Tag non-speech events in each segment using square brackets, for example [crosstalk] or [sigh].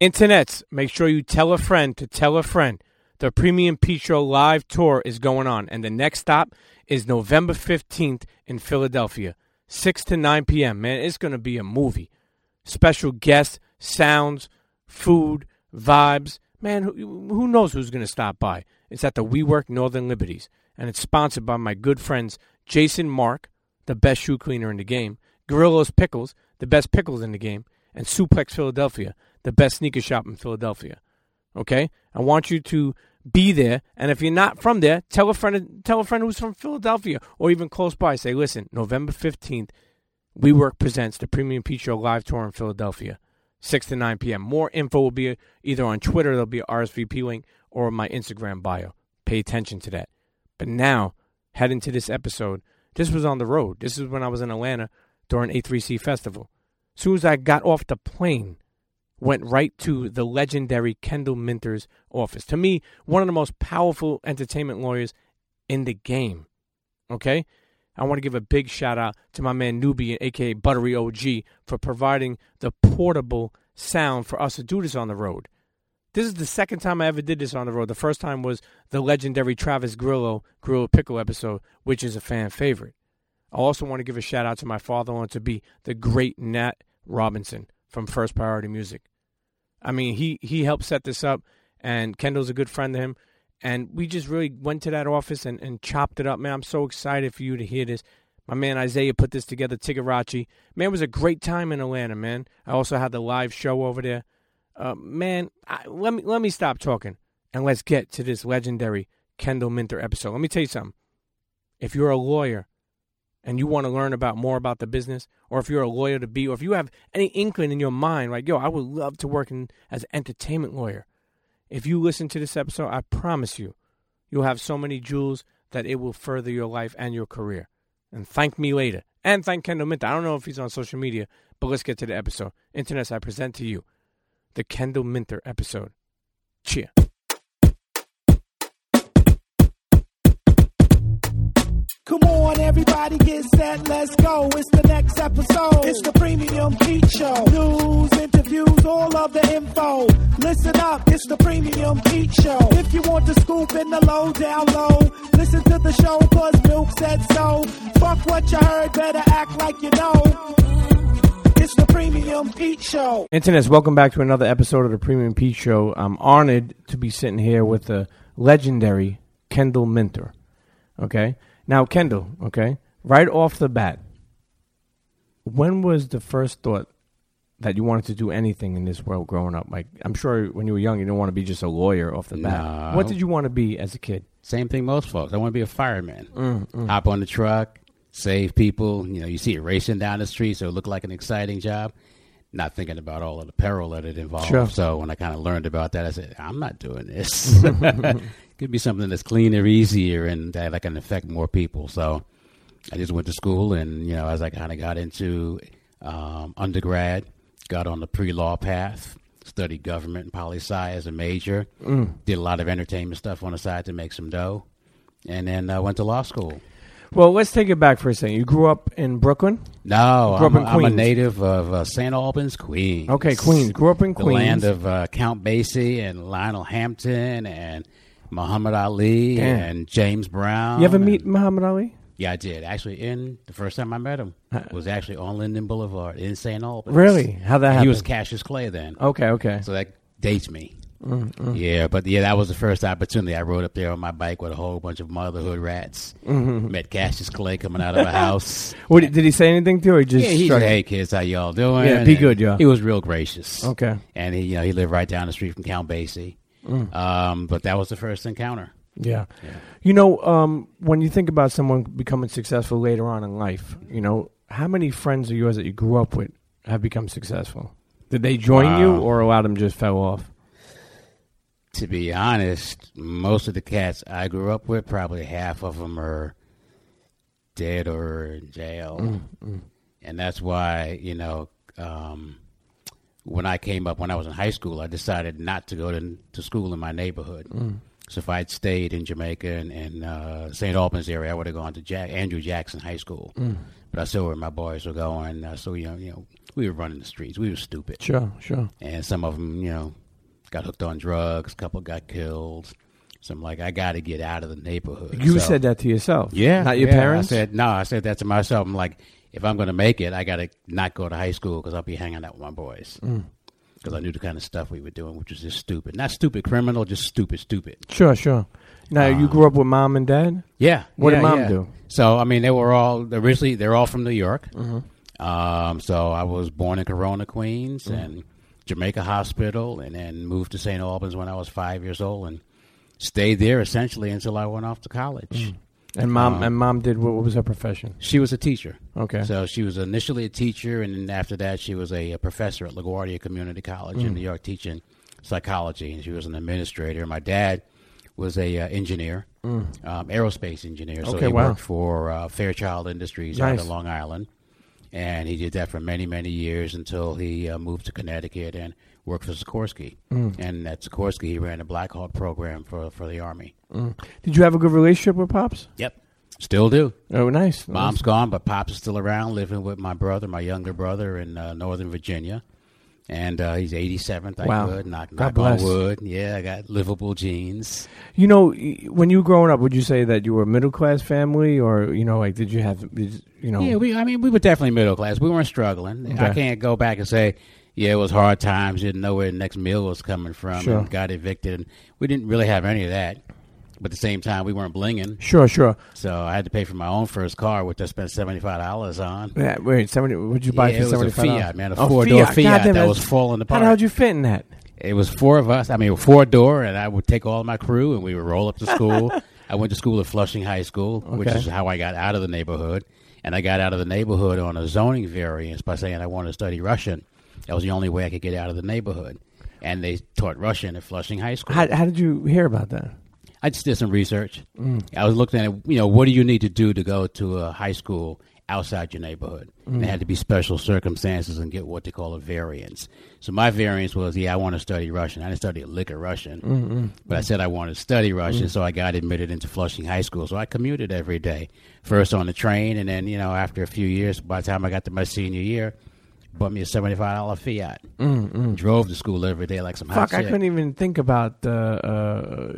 Internets, make sure you tell a friend to tell a friend. The Premium Pete Show live tour is going on, and the next stop is November 15th in Philadelphia, 6 to 9 p.m. Man, it's going to be a movie. Special guests, sounds, food, vibes. Man, who, who knows who's going to stop by? It's at the WeWork Northern Liberties, and it's sponsored by my good friends Jason Markk, the best shoe cleaner in the game, Grillo's Pickles, the best pickles in the game, and Suplex Philadelphia, the best sneaker shop in Philadelphia. Okay, I want you to be there, and if you're not from there, tell a friend. Tell a friend who's from Philadelphia or even close by. Say, listen, November fifteenth, WeWork presents the Premium Pete Show live tour in Philadelphia, six to nine p.m. More info will be either on Twitter, there'll be an RSVP link, or my Instagram bio. Pay attention to that. But now, head into this episode. This was on the road. This is when I was in Atlanta during A3C Festival. As soon as I got off the plane, went right to the legendary Kendall Minter's office. To me, one of the most powerful entertainment lawyers in the game. Okay? I want to give a big shout out to my man Newbie, aka Buttery OG, for providing the portable sound for us to do this on the road. This is the second time I ever did this on the road. The first time was the legendary Travis Grillo Grillo Pickle episode, which is a fan favorite. I also want to give a shout out to my father-in-law to be the great Nat Robinson from First Priority Music. I mean, he he helped set this up, and Kendall's a good friend to him, and we just really went to that office and, and chopped it up, man. I'm so excited for you to hear this. My man Isaiah put this together, Tigarachi. Man, was a great time in Atlanta, man. I also had the live show over there. Uh, man, I, let me let me stop talking and let's get to this legendary Kendall Minter episode. Let me tell you something. If you're a lawyer and you want to learn about more about the business, or if you're a lawyer to be, or if you have any inkling in your mind, like, yo, I would love to work in, as an entertainment lawyer. If you listen to this episode, I promise you, you'll have so many jewels that it will further your life and your career. And thank me later. And thank Kendall Minter. I don't know if he's on social media, but let's get to the episode. Internets, I present to you the Kendall Minter episode. Cheer. Come on, everybody get set, let's go. It's the next episode. It's the Premium Pete Show. News, interviews, all of the info. Listen up, it's the Premium Pete Show. If you want the scoop in the low, down low, listen to the show, cause Milk said so. Fuck what you heard, better act like you know. It's the Premium Pete Show. Internets, welcome back to another episode of the Premium Pete Show. I'm honored to be sitting here with the legendary Kendall Minter. Okay? Now, Kendall, okay, right off the bat, when was the first thought that you wanted to do anything in this world growing up? Like, I'm sure when you were young, you didn't want to be just a lawyer off the bat. No. What did you want to be as a kid? Same thing most folks. I want to be a fireman. Mm, Hop on the truck, save people. You know, you see it racing down the street, so it looked like an exciting job. Not thinking about all of the peril that it involved. Sure. So when I kind of learned about that, I said, I'm not doing this. [laughs] [laughs] Could be something that's cleaner, easier, and that I can affect more people. So I just went to school, and you know, as I kind of got into um, undergrad, got on the pre-law path, studied government and poli sci as a major, did a lot of entertainment stuff on the side to make some dough, and then uh, went to law school. Well, let's take it back for a second. You grew up in Brooklyn? No, I'm, in a- I'm a native of uh, St. Albans, Queens. Okay, Queens. Grew up in Queens. the land of uh, Count Basie and Lionel Hampton and Muhammad Ali Damn. and James Brown. You ever and- meet Muhammad Ali? Yeah, I did. Actually, in the first time I met him was actually on Linden Boulevard in St. Albans. Really? How that happened? He was Cassius Clay then, okay, okay. so that dates me. Mm, Yeah, but yeah, that was the first opportunity. I rode up there on my bike with a whole bunch of motherhood rats. Mm-hmm. Met Cassius Clay coming out of a house. [laughs] What, did he say anything to you, or just Yeah, he said, "Hey kids, how y'all doing?" Yeah, be And good, y'all. He was real gracious. Okay. and he, you know, he lived right down the street from Count Basie. Mm. Um, but that was the first encounter. Yeah. You know, um, when you think about someone becoming successful later on in life, you know, how many friends of yours that you grew up with have become successful? Did they join you, or a lot of them just fell off? To be honest, most of the cats I grew up with, probably half of them are dead or in jail, Mm, and that's why you know. Um, when I came up, when I was in high school, I decided not to go to, to school in my neighborhood. Mm. So if I'd stayed in Jamaica and, and uh, St. Albans area, I would have gone to Jack, Andrew Jackson High School. Mm. But I saw where my boys were going. Uh, so you know, you know, we were running the streets. We were stupid, Sure, sure. and some of them, you know, got hooked on drugs. A couple got killed. So I'm like, I got to get out of the neighborhood. You So- said that to yourself. yeah, Not your yeah. parents? I said no. I said that to myself. I'm like, if I'm going to make it, I got to not go to high school because I'll be hanging out with my boys. Mm. Because I knew the kind of stuff we were doing, which was just stupid. Not stupid criminal, just stupid, stupid. Sure, sure. Now, you Uh, grew up with mom and dad? Yeah. What did mom yeah. do? So I mean, they were all originally they're all from New York. Mm-hmm. Um, so I was born in Corona, Queens, Mm. and Jamaica Hospital, and then moved to St. Albans when I was five years old, and stayed there essentially until I went off to college. And mom Um, and mom did what, what was her profession? She was a teacher. Okay. So she was initially a teacher, and then after that, she was a, a professor at LaGuardia Community College Mm. in New York, teaching psychology. And she was an administrator. My dad was a uh, engineer, um, aerospace engineer. So Mm. Okay, he wow. worked for uh, Fairchild Industries out Nice. of Long Island, and he did that for many, many years until he uh, moved to Connecticut and worked for Sikorsky. Mm. And at Sikorsky, he ran a Black Hawk program for for the Army. Did you have a good relationship with pops? Yep, still do. Oh, nice. Mom's gone, but Pops is still around, living with my brother, my younger brother, in uh, Northern Virginia. And uh, he's 87, thank Wow. wood. Knock, God knock bless. on wood. Yeah, I got livable genes. You know, when you were growing up, would you say that you were a middle class family, or you know, like did you have, you know? Yeah, we. I mean, we were definitely middle class. We weren't struggling. I can't go back and say, yeah, it was hard times. Didn't know where the next meal was coming from. Sure. And got evicted. And we didn't really have any of that. But at the same time, we weren't blinging. Sure, sure. So I had to pay for my own first car, which I spent $75 on. Yeah, wait, seventy. What'd you buy Yeah, for it was a seventy five? Fiat, man, a oh, four-door Fiat that was falling apart. did you fit in that? It was four of us. I mean, four door, and I would take all my crew, and we would roll up to school. [laughs] I went to school at Flushing High School, which is how I got out of the neighborhood. And I got out of the neighborhood on a zoning variance by saying I wanted to study Russian. That was the only way I could get out of the neighborhood. And they taught Russian at Flushing High School. How, how did you hear about that? I just did some research. Mm. I was looking at, you know, what do you need to do to go to a high school outside your neighborhood? And There had to be special circumstances and get what they call a variance. So my variance was, yeah, I want to study Russian. I didn't study liquor Russian, mm-hmm. but I said I wanted to study Russian, mm. so I got admitted into Flushing High School. So I commuted every day, first on the train, and then, you know, after a few years, by the time I got to my senior year, bought me a seventy-five dollar Fiat. Drove to school every day like some hot Fuck, I shit. couldn't even think about uh, uh,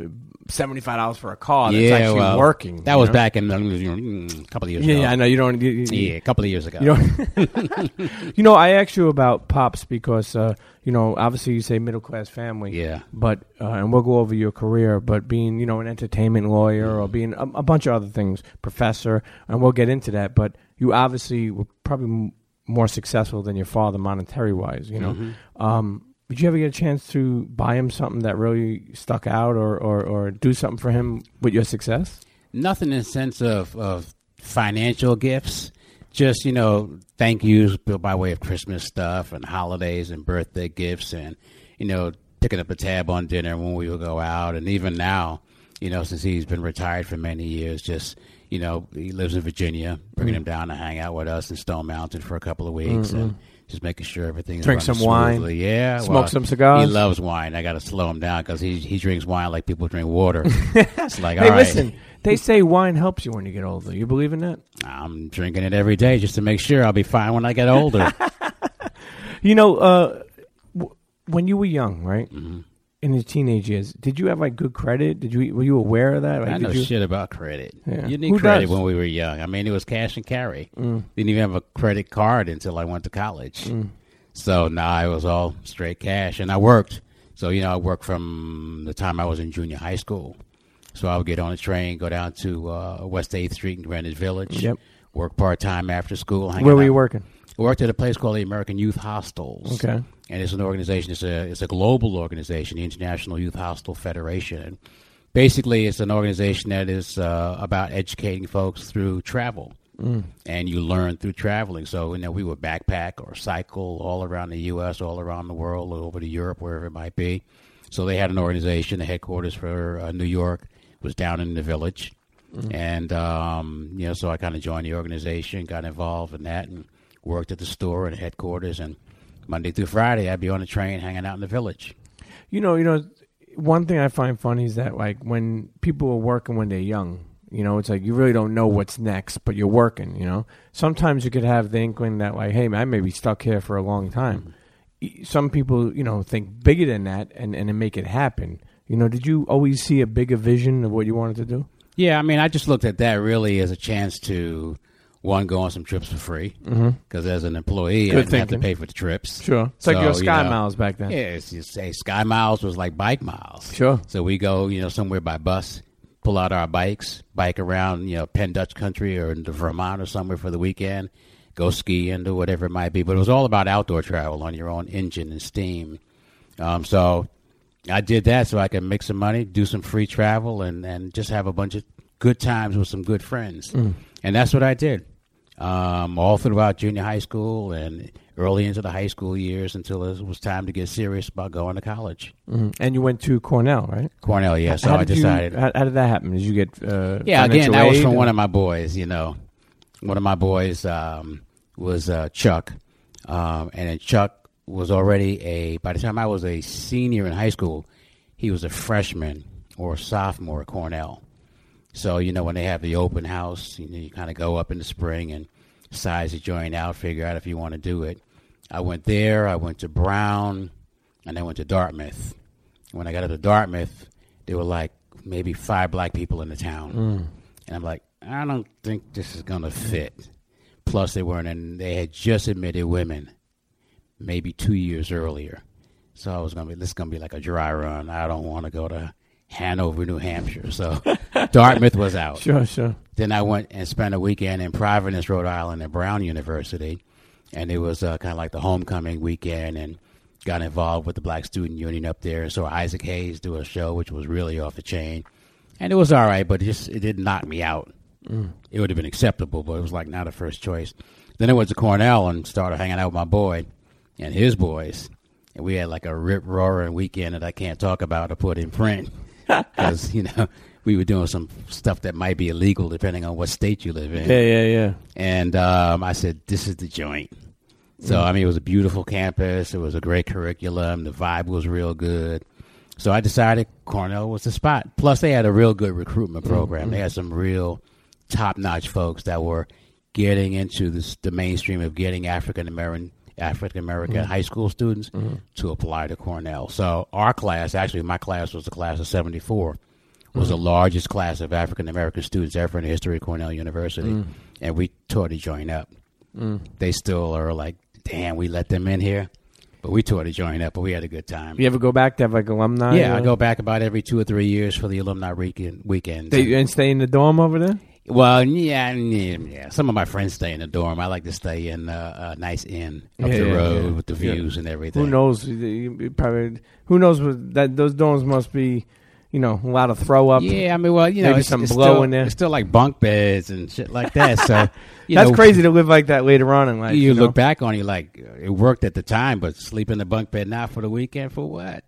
seventy five dollars for a car that's yeah, actually well, working. That was know? back in you know, mm, a couple of years Yeah, ago. yeah, I know you don't. You, you, Yeah, a couple of years ago. You know, [laughs] [laughs] you know, I asked you about pops because uh, you know, obviously you say middle class family. Yeah. But uh, and we'll go over your career, but being you know an entertainment lawyer or being a, a bunch of other things, professor, and we'll get into that. But you obviously were probably more successful than your father monetary wise. You know. Mm-hmm. Um, did you ever get a chance to buy him something that really stuck out, or, or, or do something for him with your success? Nothing in the sense of, of financial gifts. Just, you know, thank yous by way of Christmas stuff and holidays and birthday gifts and, you know, picking up a tab on dinner when we would go out. And even now, you know, since he's been retired for many years, just, you know, he lives in Virginia, bringing him down to hang out with us in Stone Mountain for a couple of weeks and just making sure everything's Drink some wine. Yeah. Smoke some cigars. He loves wine. I got to slow him down because he, he drinks wine like people drink water. [laughs] it's like, Hey, all right. listen, they say wine helps you when you get older. You believe in that? I'm drinking it every day just to make sure I'll be fine when I get older. [laughs] You know, uh, w- when you were young, right? Mm-hmm. In your teenage years, did you have like good credit? Did you were you aware of that? Like, I did know you, shit about credit. Yeah. You need Who credit does? when we were young. I mean, it was cash and carry. Mm. Didn't even have a credit card until I went to college. Mm. So now it was all straight cash, and I worked. So you know, I worked from the time I was in junior high school. So I would get on a train, go down to uh, West Eighth Street in Greenwich Village. Yep. Work part time after school. Where were out. you working? Worked at a place called the American Youth Hostels. Okay. And it's an organization, it's a, it's a global organization, the International Youth Hostel Federation. And basically, it's an organization that is uh, about educating folks through travel. And you learn through traveling. So, you know, we would backpack or cycle all around the U.S., all around the world, over to Europe, wherever it might be. So they had an organization, the headquarters for uh, New York was down in the village. And, um, you know, so I kind of joined the organization, got involved in that, and worked at the store and headquarters. And Monday through Friday, I'd be on the train hanging out in the village. You know, you know, one thing I find funny is that like when people are working when they're young, you know, it's like you really don't know what's next, but you're working. You know, sometimes you could have the inkling that like, hey, man, I may be stuck here for a long time. Y- mm-hmm. Some people, you know, think bigger than that and and make it happen. You know, did you always see a bigger vision of what you wanted to do? Yeah, I mean, I just looked at that really as a chance to one go on some trips for free because as an employee, Good I didn't have to pay for the trips. Sure, it's like So, your you Sky know, Miles back then. Yeah, it's just say Sky Miles was like bike miles. Sure. So we go, you know, somewhere by bus, pull out our bikes, bike around, you know, Penn Dutch country or into Vermont or somewhere for the weekend, go skiing or whatever it might be. But it was all about outdoor travel on your own engine and steam. Um, so I did that so I could make some money, do some free travel, and, and just have a bunch of good times with some good friends. And that's what I did um, all throughout junior high school and early into the high school years until it was time to get serious about going to college. Mhm. And you went to Cornell, right? Cornell, yeah. So I did you- decided. how, how did that happen? Did you get? Uh, yeah, again, that was from or- one of my boys. You know, one of my boys um, was uh, Chuck, um, and Chuck was already a. By the time I was a senior in high school, he was a freshman or a sophomore at Cornell. So you know, when they have the open house, you know, you kind of go up in the spring and size the joint out, figure out if you want to do it. I went there. I went to Brown, and I went to Dartmouth. When I got to Dartmouth, there were like maybe five black people in the town, mm. and I'm like, I don't think this is gonna fit. Plus, they weren't, and they had just admitted women, maybe two years earlier. So I was gonna be, this is gonna be like a dry run. I don't want to go to Hanover, New Hampshire. So [laughs] Dartmouth was out. Sure, sure. Then I went and spent a weekend in Providence, Rhode Island, at Brown University, and it was uh, kind of like the homecoming weekend, and got involved with the Black Student Union up there. And saw Isaac Hayes do a show, which was really off the chain, and it was all right, but it just it didn't knock me out. It would have been acceptable, but it was like not a first choice. Then I went to Cornell and started hanging out with my boy and his boys, and we had like a rip roaring weekend that I can't talk about or put in print because you know we were doing some stuff that might be illegal depending on what state you live in. Yeah, yeah, yeah. And um, I said, "This is the joint." So mm. I mean, it was a beautiful campus. It was a great curriculum. The vibe was real good. So I decided Cornell was the spot. Plus, they had a real good recruitment mm, program. Mm. They had some real top-notch folks that were getting into this, the mainstream of getting African American African American mm-hmm. high school students mm-hmm. to apply to Cornell. So our class, actually, my class was the class of '74, was the mm-hmm. largest class of African American students ever in the history of Cornell University, mm. and we tore the joint up. Mm. They still are like, damn, we let them in here, but we tore the joint up. But we had a good time. You ever go back to have like alumni? Yeah, I go back about every two or three years for the alumni weekend weekends. They, and stay in the dorm over there. Well, yeah, yeah, yeah. Some of my friends stay in the dorm. I like to stay in uh, a nice inn up Yeah, the road with the views and everything. Who knows? Probably. Who knows? What, that those dorms must be, you know, a lot of throw up. Yeah, I mean, well, you know, Maybe it's, some it's blow still, in there. It's still like bunk beds and shit like that. So [laughs] you That's know, crazy to live like that later on in life. You, You, know? look back on it like uh, it worked at the time, but sleep in the bunk bed now for the weekend for what?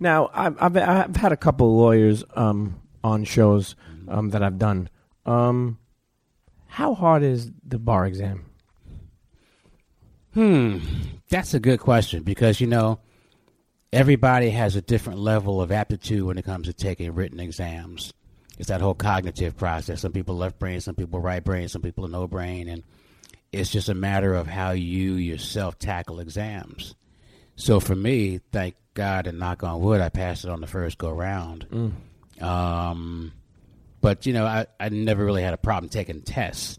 Now, I've, I've I've had a couple of lawyers um, on shows um, that I've done. Um, how hard is the bar exam? Hmm, that's a good question because you know everybody has a different level of aptitude when it comes to taking written exams. It's that whole cognitive process. Some people left brain, some people right brain, some people no brain, and it's just a matter of how you yourself tackle exams. So for me, thank God and knock on wood, I passed it on the first go round. Um, but you know, I, I never really had a problem taking tests.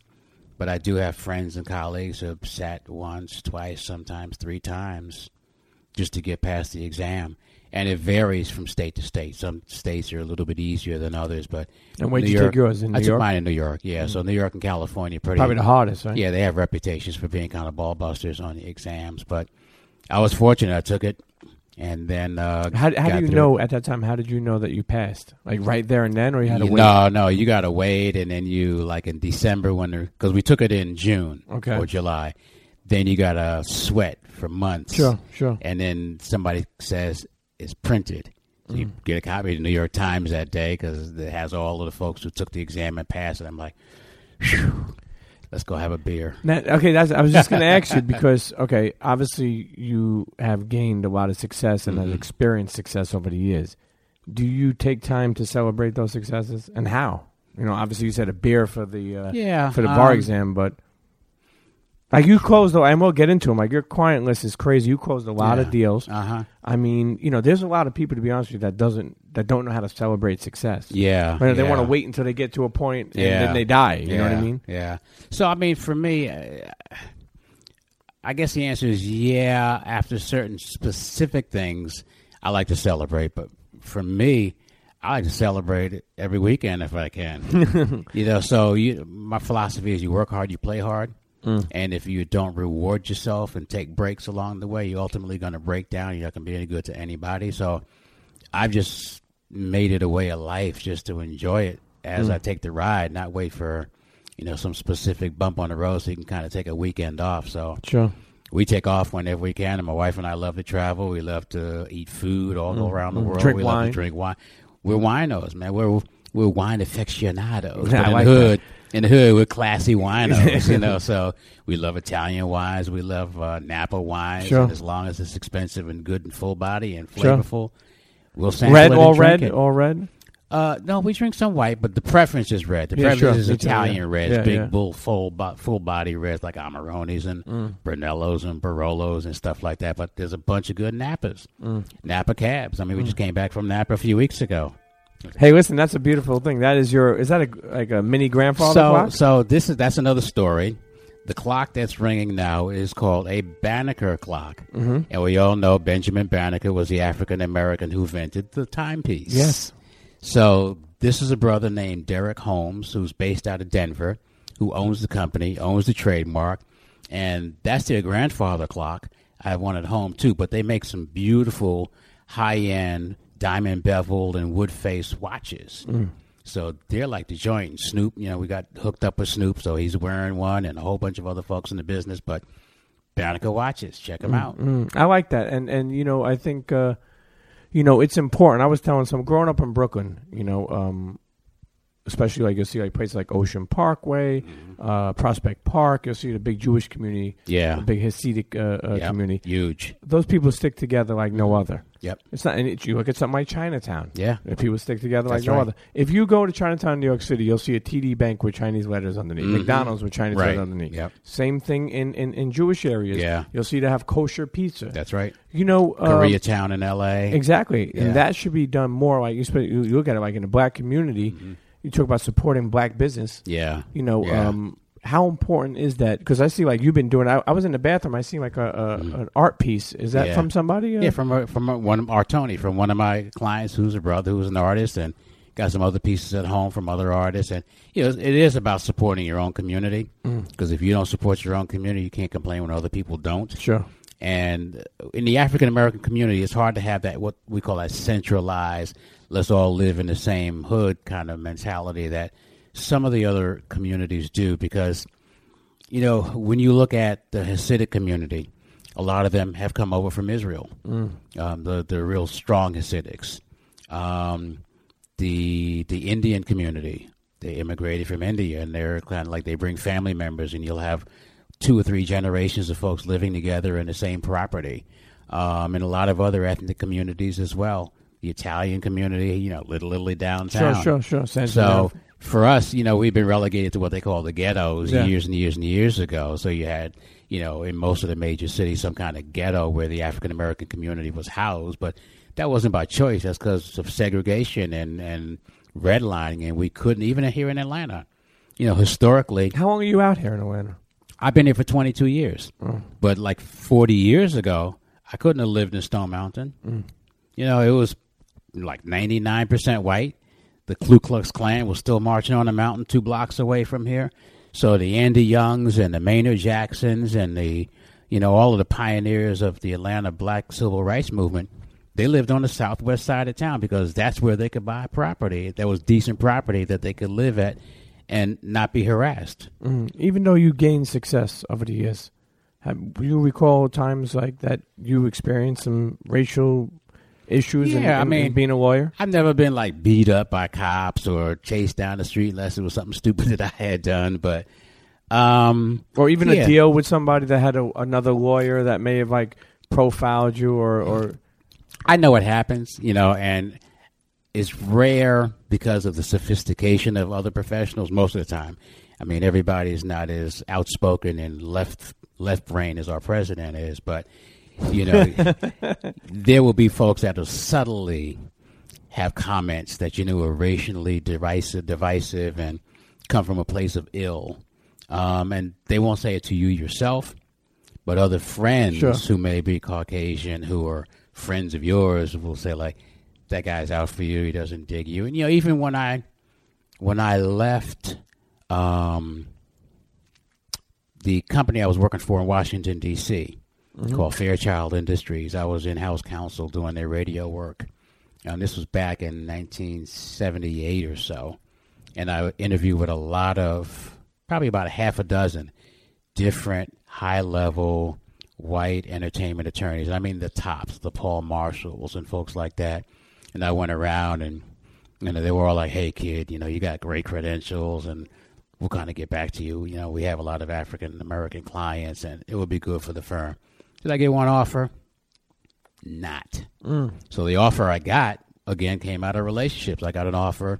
But I do have friends and colleagues who have sat once, twice, sometimes three times just to get past the exam. And it varies from state to state. Some states are a little bit easier than others, but And where'd New you York, take yours? In I New took York? mine in New York. Yeah, mm. so New York and California pretty Probably the hardest, right? yeah, they have reputations for being kind of ball busters on the exams, but I was fortunate. I took it, and then uh, How, how do you through know at that time? How did you know that you passed? Like right there and then, or you had to You- wait? No, no, you got to wait, and then you like in December when because we took it in June Okay. or July, then you got to sweat for months. Sure, sure. And then somebody says it's printed. So you Mm. get a copy of the New York Times that day because it has all of the folks who took the exam and passed And I'm like, Phew, let's go have a beer. That, okay, that's. I was just going to ask you because okay, obviously you have gained a lot of success and have Mhm. experienced success over the years. do you take time to celebrate those successes, and how? You know, obviously you said a beer for the uh, Yeah, for the bar um, exam, but like you closed though, and we'll get into them. Like your client list is crazy. You closed a lot of deals. Uh huh. I mean, you know, there's a lot of people to be honest with you that doesn't that don't know how to celebrate success. Yeah. Right? They yeah. want to wait until they get to a point and Yeah. then they die. You know what I mean? Yeah. So I mean, for me, uh, I guess the answer is yeah. After certain specific things, I like to celebrate, but for me, I like to celebrate it every weekend if I can. [laughs] you know, so you, my philosophy is you work hard, you play hard. And if you don't reward yourself and take breaks along the way, you're ultimately going to break down. You're not going to be any good to anybody. So I've just made it a way of life just to enjoy it as I take the ride, not wait for, you know, some specific bump on the road so you can kind of take a weekend off. So Sure. we take off whenever we can. And my wife and I love to travel. We love to eat food all around the world. Drink we love to drink wine. We're winos, man. We're we're wine aficionados. [laughs] In like the hood, in the hood, we're classy winos. you [laughs] know, so we love Italian wines. We love uh, Napa wines. Sure. And as long as it's expensive and good and full body and Sure. We'll sample Red, it all drink red, it. all red. Uh, no, we drink some white, but the preference is red. The Yeah, preference sure. is Me too, Italian yeah. reds, Yeah, big yeah. bull, full, bo- full body reds like Amarones and Mm. Brunellos and Barolos and stuff like that. But there's a bunch of good Napas, Mm. Napa cabs. I mean, we just came back from Napa a few weeks ago. Hey, listen, that's a beautiful thing. That is your. Is that a like a mini grandfather so, clock? so this is that's another story. The clock that's ringing now is called a Banneker clock, mm-hmm. and we all know Benjamin Banneker was the African American who invented the timepiece. Yes. So this is a brother named Derek Holmes, who's based out of Denver, who owns the company, owns the trademark, and that's their grandfather clock. I have one at home too, but they make some beautiful high-end diamond beveled and wood face watches. So they're like the joint. Snoop, you know, we got hooked up with Snoop, so he's wearing one, and a whole bunch of other folks in the business. But Banneker watches, check them out. Mm, I like that, and and you know, I think, uh, you know, it's important. I was telling some growing up in Brooklyn, you know, um, especially like you'll see like places like Ocean Parkway, Mm-hmm. uh, Prospect Park. You'll see the big Jewish community, Yeah, the big Hasidic uh, uh, Yep. community. huge. Those people stick together like no other. Yep. It's not. And you look at something like Chinatown. Yeah. If people stick together like That's no right. other. If you go to Chinatown, New York City, you'll see a TD Bank with Chinese letters underneath, Mhm. McDonald's with Chinese Right. letters underneath. Yep. Same thing in, in, in Jewish areas. Yeah. You'll see to have kosher pizza. That's right. you know, uh, Koreatown in L.A. Exactly, Yeah. and that should be done more. Like you, you look at it, like in the black community, you talk about supporting black business. Yeah. You know, Mm-hmm. Yeah. um, how important is that? Because I see, like you've been doing. I, I was in the bathroom. I see like a, a an art piece. Is that Mm-hmm. Yeah. from somebody? Uh, Yeah, from a, from a, one of our Tony, from one of my clients who's a brother who's an artist, and got some other pieces at home from other artists. And you know, it is about supporting your own community Mm. because if you don't support your own community, you can't complain when other people don't. sure. And in the African American community, it's hard to have that what we call that centralized, let's all live in the same hood kind of mentality that some of the other communities do because you know, when you look at the Hasidic community, a lot of them have come over from Israel. Um, the the real strong Hasidics, um, the the Indian community, they immigrated from India, and they're kind of like they bring family members, and you'll have two or three generations of folks living together in the same property, um, and a lot of other ethnic communities as well. The Italian community, you know, Little Italy downtown. Sure, sure, sure. Sense So enough. For us, you know, we've been relegated to what they call the ghettos Yeah. years and years and years ago. So you had, you know, in most of the major cities, some kind of ghetto where the African American community was housed, but that wasn't by choice. That's because of segregation and and redlining, and we couldn't even here in Atlanta. You know, historically, how long are you out here in Atlanta? I've been here for 22 years, mm. but like 40 years ago, I couldn't have lived in Stone Mountain. Mm. You know, it was like 99% white. The Ku Klux Klan was still marching on the mountain two blocks away from here. So the Andy Youngs and the Maynard Jacksons and the, you know, all of the pioneers of the Atlanta black civil rights movement, they lived on the southwest side of town because that's where they could buy property. That was decent property that they could live at and not be harassed. Mm. Even though you gained success over the years, do you recall times like that you experienced some racial issues? in- Yeah, I in, in mean- being a lawyer. I've never been like beat up by cops or chased down the street unless it was something [laughs] stupid that I had done. But um, or even Yeah. a deal with somebody that had a, another lawyer that may have like profiled you or or I know what happens, you know, and it's rare because of the sophistication of other professionals most of the time. I mean, everybody is not as outspoken and left left brain as our president is, but you know, [laughs] there will be folks that will subtly have comments that you know are racially divisive, divisive, and come from a place of ill, um, and they won't say it to you yourself, but other friends Sure. who may be Caucasian who are friends of yours will say like, "That guy's out for you. He doesn't dig you." And you know, even when I when I left um, the company I was working for in Washington D.C. Mm-hmm. called Fairchild Industries, I was in house counsel doing their radio work, and this was back in 1978 or so. And I interviewed with a lot of, probably about a half a dozen different high level white entertainment attorneys. I mean, the tops, the Paul Marshalls and folks like that. And I went around and, you know, they were all like, hey, kid, you know, you got great credentials and we'll kind of get back to you. You know, we have a lot of African American clients and it would be good for the firm. Did I get one offer? Not. Mm. So the offer I got, again, came out of relationships. I got an offer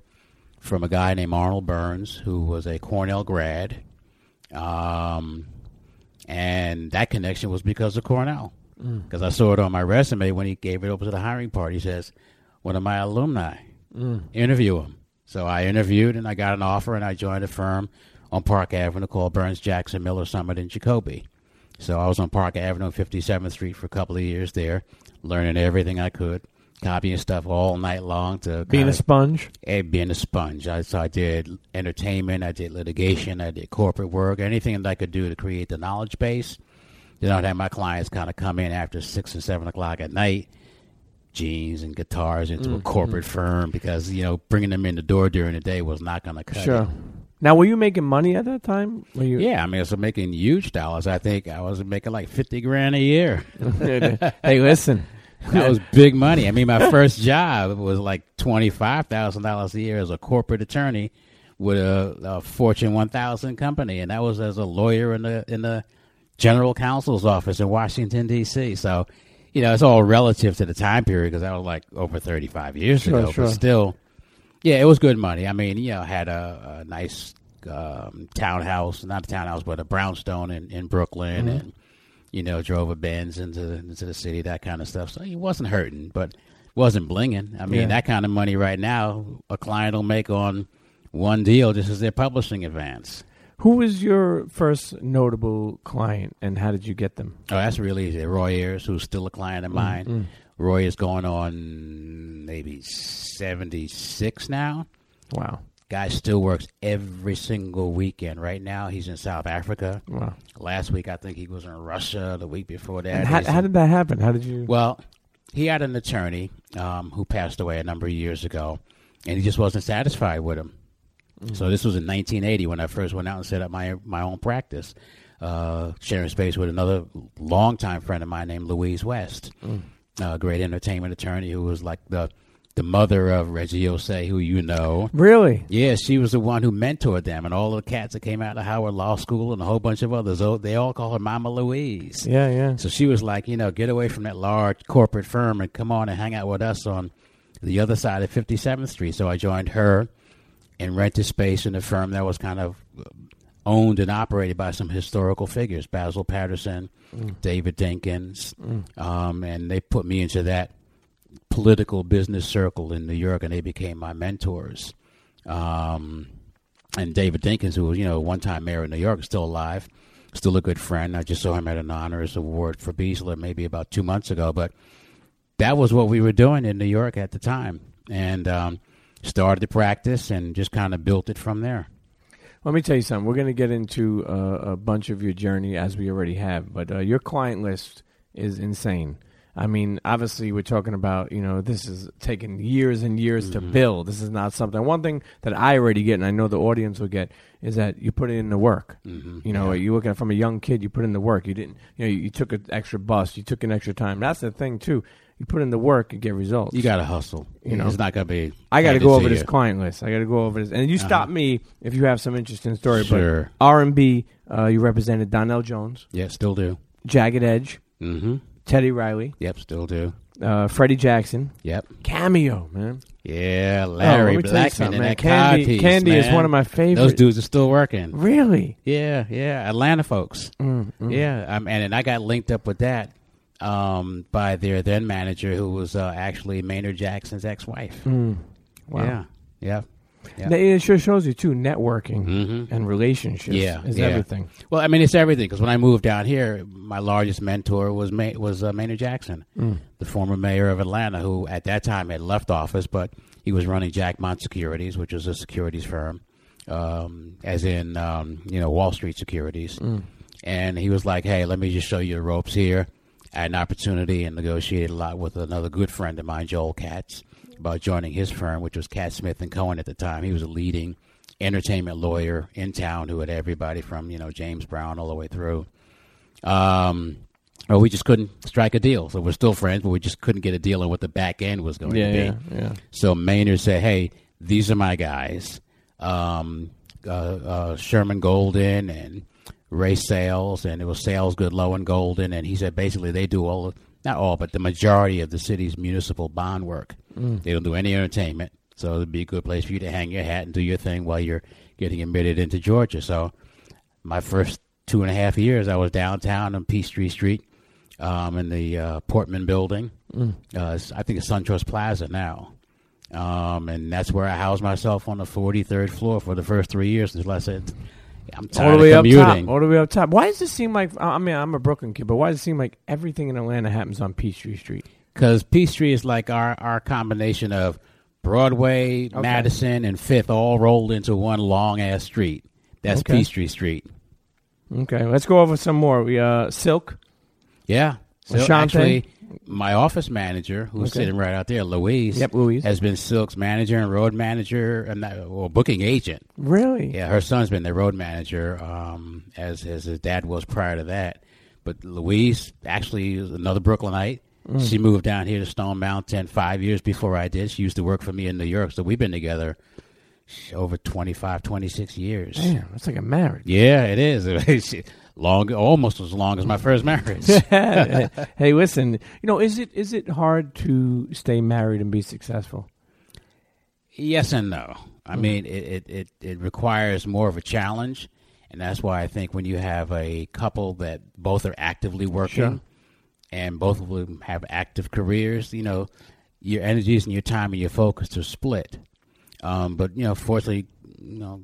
from a guy named Arnold Burns, who was a Cornell grad. Um, and that connection was because of Cornell. Mm. Because I saw it on my resume when he gave it over to the hiring party. He says, one of my alumni, mm. interview him. So I interviewed and I got an offer and I joined a firm on Park Avenue called Burns Jackson Miller Summit in Jacoby. So I was on Park Avenue, 57th Street for a couple of years there, learning everything I could, copying stuff all night long to Being a kinda- sponge. eh, being a sponge. I, so I did entertainment, I did litigation, I did corporate work, anything that I could do to create the knowledge base. Then I'd have my clients kind of come in after six and seven o'clock at night, jeans and guitars into Mm, a corporate firm because you know bringing them in the door during the day was not going to cut Sure. it. Now, were you making money at that time? Were you? Yeah, I mean, I was making huge dollars. I think I was making like fifty grand a year. [laughs] hey, listen. That was big money. I mean, my first job was like twenty five thousand dollars a year as a corporate attorney with a, a Fortune one thousand company, and that was as a lawyer in the in the general counsel's office in Washington D.C. So, you know, it's all relative to the time period because that was like over thirty five years Sure, ago. sure. But still, yeah, it was good money. I mean, you know, had a, a nice um, townhouse, not a townhouse, but a brownstone in in Brooklyn, and you know, drove a Benz into into the city, that kind of stuff. So he wasn't hurting, but wasn't blinging. I mean, Yeah. that kind of money right now, a client will make on one deal just as their publishing advance. Who was your first notable client, and how did you get them? Oh, that's really easy. Roy Ayers, who's still a client of mine. Roy is going on maybe seventy six now. Wow. Guy still works every single weekend. Right now, he's in South Africa. Wow. Last week, I think he was in Russia. The week before that, how, how did that happen? How did you? Well, he had an attorney um, who passed away a number of years ago, and he just wasn't satisfied with him. So this was in 1980 when I first went out and set up my my own practice, uh, sharing space with another longtime friend of mine named Louise West, a great entertainment attorney who was like the the mother of Reggie Ossé, who you know. really? Yeah, she was the one who mentored them, and all the cats that came out of Howard Law School and a whole bunch of others. oh, They all call her Mama Louise. Yeah, yeah. So she was like, you know, get away from that large corporate firm and come on and hang out with us on the other side of 57th Street. So I joined her and rented space in a firm that was kind of owned and operated by some historical figures, Basil Paterson, David Dinkins, um, and they put me into that political business circle in New York, and they became my mentors. Um, and David Dinkins, who was, you know, one time mayor of New York, still alive, still a good friend. I just saw him at an honors award for Beasler maybe about two months ago. But that was what we were doing in New York at the time. And um, started the practice and just kind of built it from there. Let me tell you something. We're going to get into uh, a bunch of your journey as we already have, but uh, your client list is insane. I mean, obviously, we're talking about you know this is taking years and years to build. This is not something. One thing that I already get, and I know the audience will get, is that you put in the work. You know, you look at it from a young kid, you put in the work. You didn't, you know, you took an extra bus, you took an extra time. That's the thing too. You put in the work, and get results. You got to hustle. You know. it's not going to be. I got to go over this you. client list. I got to go over this, and you stop me if you have some interesting story. Sure. But R and B, uh, you represented Donell Jones, Yeah, still do. Jagged Edge, Mm-hmm. Teddy Riley, Yep, still do. uh, Freddie Jackson, Yep. Cameo, man. Yeah, Oh, Larry let me tell you Blackmon and that Candy, piece, Candy is one of my favorites. Those dudes are still working. Really? Yeah, yeah, Atlanta folks. Mm, mm. Yeah, um, and, and I got linked up with that um, by their then manager, who was uh, actually Maynard Jackson's ex-wife. Mm. Wow. Yeah, yeah. Yeah. It sure shows you too. Networking hmm and relationships Yeah, is yeah. everything. Well, I mean, it's everything because when I moved down here, my largest mentor was May- was uh, Maynard Jackson, Mm. the former mayor of Atlanta, who at that time had left office, but he was running Jackmont Securities, which was a securities firm, um, as in um, you know Wall Street Securities. Mm. And he was like, "Hey, let me just show you the ropes here." I had an opportunity and negotiated a lot with another good friend of mine, Joel Katz, about joining his firm, which was Katz Smith and Cohen at the time. He was a leading entertainment lawyer in town who had everybody from you know James Brown all the way through. Um, well, we just couldn't strike a deal, so we're still friends, but we just couldn't get a deal on what the back end was going Yeah, to be. yeah, yeah. So Maynard said, "Hey, these are my guys, um, uh, uh, Sherman Golden and Ray Sales, and it was Sales, Goodlow, and Golden." And he said, basically, they do all, of, not all, but the majority of the city's municipal bond work. They don't do any entertainment, so it'd be a good place for you to hang your hat and do your thing while you're getting admitted into Georgia. So, my first two and a half years, I was downtown on Peachtree Street, um, in the uh, Portman Building. Uh, I think it's SunTrust Plaza now. Um, and that's where I housed myself on the 43rd floor for the first three years until I said, I'm tired all the way of up top. All the way up top. Why does it seem like? I mean, I'm a Brooklyn kid, but why does it seem like everything in Atlanta happens on Peachtree Street? Because Peachtree is like our, our combination of Broadway, Okay. Madison, and Fifth all rolled into one long ass street. That's Okay. Peachtree Street. Okay, let's go over some more. We uh, Silk. Yeah. So Ashante? actually, my office manager, who's Okay. sitting right out there, Louise, Yep, Louise. has been Silk's manager and road manager and that, or booking agent. Really? Yeah, her son's been the road manager, um, as as his dad was prior to that. But Louise actually is another Brooklynite. Mm. She moved down here to Stone Mountain five years before I did. She used to work for me in New York, so we've been together over 25, 26 years. Damn, that's like a marriage. Yeah, it is. [laughs] Long, almost as long as my first [laughs] marriage. hey, listen. You know, is it is it hard to stay married and be successful? Yes and no. Mm-hmm. I mean, it, it, it, it requires more of a challenge, and that's why I think when you have a couple that both are actively working Sure. and both of them have active careers, you know, your energies and your time and your focus are split. Um, but you know, fortunately, you know,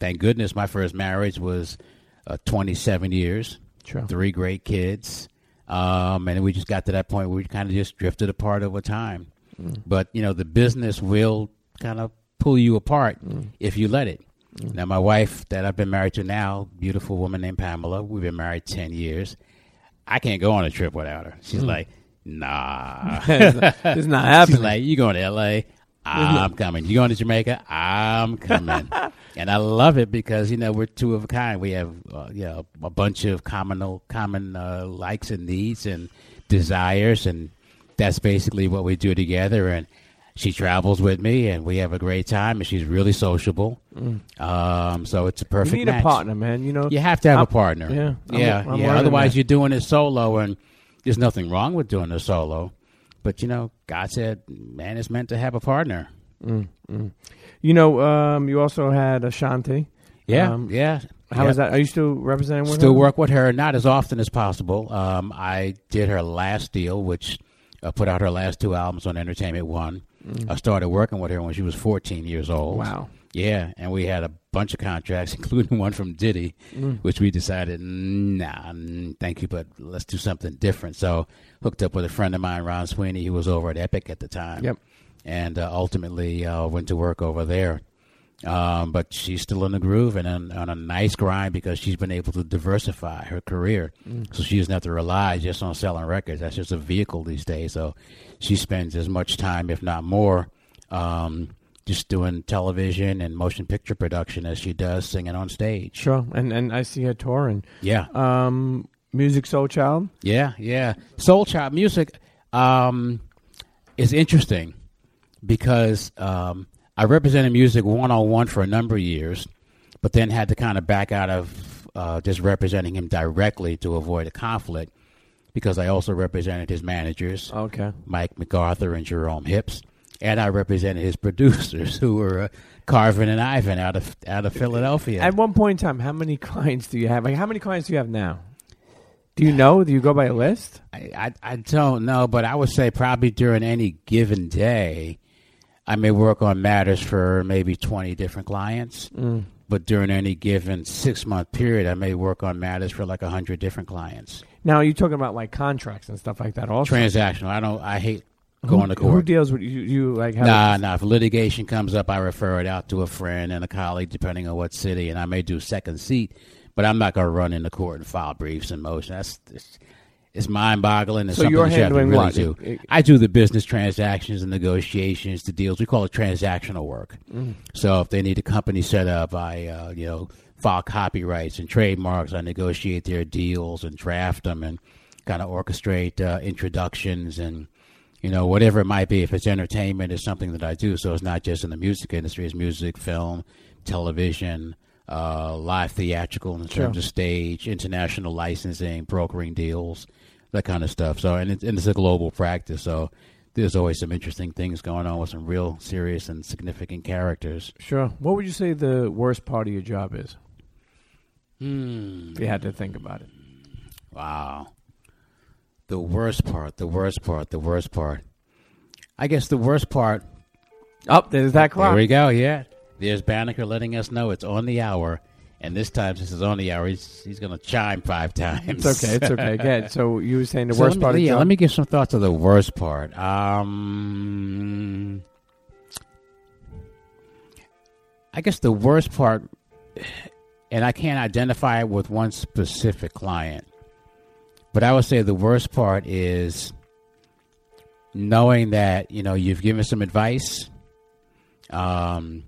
thank goodness my first marriage was uh, 27 years, Sure. three great kids, um, and we just got to that point where we kind of just drifted apart over time. But you know, the business will kind of pull you apart if you let it. Now, my wife that I've been married to now, beautiful woman named Pamela, we've been married 10 years. I can't go on a trip without her. She's like, nah. [laughs] it's not, it's [laughs] not She's happening. like, you going to L.A.? I'm coming. You going to Jamaica? I'm coming. [laughs] and I love it because you know we're two of a kind. We have uh, you know a bunch of common common uh, likes and needs and desires, and that's basically what we do together. And she travels with me, and we have a great time. And she's really sociable. Um, so it's a you perfect need match. a partner, man. You know, You have to have I'm- a partner. yeah, I'm- yeah, I'm yeah. Otherwise, that. you're doing it solo, and there's nothing wrong with doing it solo. But you know, God said, man is meant to have a partner. you know. Um, you also had Ashanti. Yeah, Um, yeah. How yeah. is that? Are you still representing with Still her? work with her, not as often as possible. Um, I did her last deal, which uh, put out her last two albums on Entertainment One. I started working with her when she was 14 years old. Mm. Wow. Yeah, and we had a bunch of contracts, [laughs] including one from Diddy, Mm. which we decided, nah, mm, thank you, but let's do something different. So, hooked up with a friend of mine, Ron Sweeney, who was over at Epic at the time. Yep. And uh, ultimately uh, went to work over there. Um, but she's still in the groove and on, on a nice grind because she's been able to diversify her career. So she doesn't have to rely just on selling records. That's just a vehicle these days. So she spends as much time, if not more, um, just doing television and motion picture production as she does singing on stage. Sure, and and I see her touring. Yeah. Um, Musiq Soulchild. Yeah, yeah. Soul Child music um, is interesting because um, I represented music one on one for a number of years, but then had to kind of back out of uh, just representing him directly to avoid a conflict because I also represented his managers, Okay. Mike MacArthur and Jerome Hipps, and I represented his producers, who were uh, Carvin and Ivan out of out of Philadelphia. At one point in time, how many [laughs] clients do you have? Like, how many clients do you have now? Do you know? Do you go by a list? I, I I don't know, but I would say probably during any given day, I may work on matters for maybe twenty different clients. Mm. But during any given six month period, I may work on matters for like a hundred different clients. Now, are you talking about like contracts and stuff like that? Also, Transactional. I don't. I hate who, going to Who deals with you? You like have Nah, nah. If litigation comes up, I refer it out to a friend and a colleague, depending on what city, and I may do second seat. But I'm not going to run into court and file briefs and motion. That's it's, it's mind-boggling. It's So you're that you have to handling really what? do. It- it- I do the business transactions and negotiations, the deals. We call it transactional work. Mm. So if they need a company set up, I uh, you know file copyrights and trademarks. I negotiate their deals and draft them and kind of orchestrate uh, introductions and you know whatever it might be. If it's entertainment, it's something that I do. So it's not just in the music industry; it's music, film, television. Uh, live theatrical in Sure. terms of stage, international licensing, brokering deals, that kind of stuff. So, and it's, and it's a global practice. So, there's always some interesting things going on with some real serious and significant characters. Sure. What would you say the worst part of your job is? Hmm. If you had to think about it. Wow. The worst part, the worst part, the worst part. I guess the worst part. Oh, there's that clock. There we go. Yeah. There's Banneker letting us know it's on the hour. And this time, since it's on the hour, he's, he's going to chime five times. It's okay. It's okay. [laughs] Good. So you were saying the So worst let me, part of yeah, let me give some thoughts of the worst part. Um, I guess the worst part, and I can't identify it with one specific client, but I would say the worst part is knowing that you know you've given some advice, um,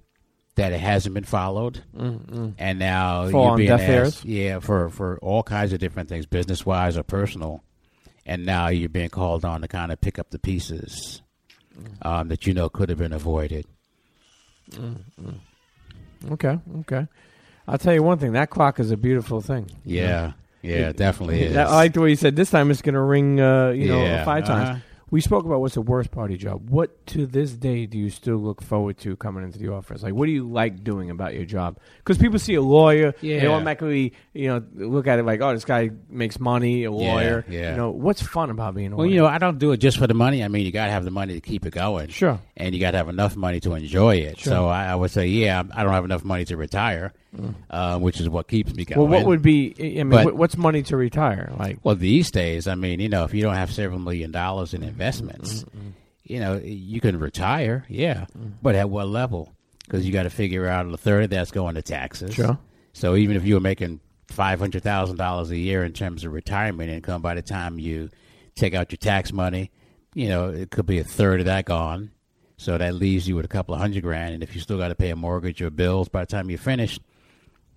that it hasn't been followed, Mm-mm. and now Fall you're being asked, yeah, for for all kinds of different things, business wise or personal, and now you're being called on to kind of pick up the pieces Mm. um, that you know could have been avoided. Okay. Okay. I'll tell you one thing. That clock is a beautiful thing. Yeah, yeah, It- definitely is. I like the way you said this time it's going to ring, uh, you know, Yeah, five times. uh-huh. We spoke about what's the worst part of your job. What to this day do you still look forward to coming into the office? Like, what do you like doing about your job? Because people see a lawyer, they automatically, you know, look at it like, oh, this guy makes money, a lawyer. yeah. You know, what's fun about being a Well, lawyer? you know, I don't do it just for the money. I mean, you got to have the money to keep it going. sure. and you got to have enough money to enjoy it. Sure. So I, I would say, yeah, I don't have enough money to retire, Mm. uh, which is what keeps me going. Well, what would be? I mean, But- what's money to retire? Like, Well, these days, I mean, you know, if you don't have several million dollars in investments, mm-hmm, mm-hmm. you know, you can retire, yeah, mm-hmm. but at what level? Because you got to figure out a third of that's going to taxes. Sure. So even if you were making five hundred thousand dollars a year in terms of retirement income, by the time you take out your tax money, you know, it could be a third of that gone. So that leaves you with a couple of hundred grand, and if you still got to pay a mortgage or bills by the time you're finished,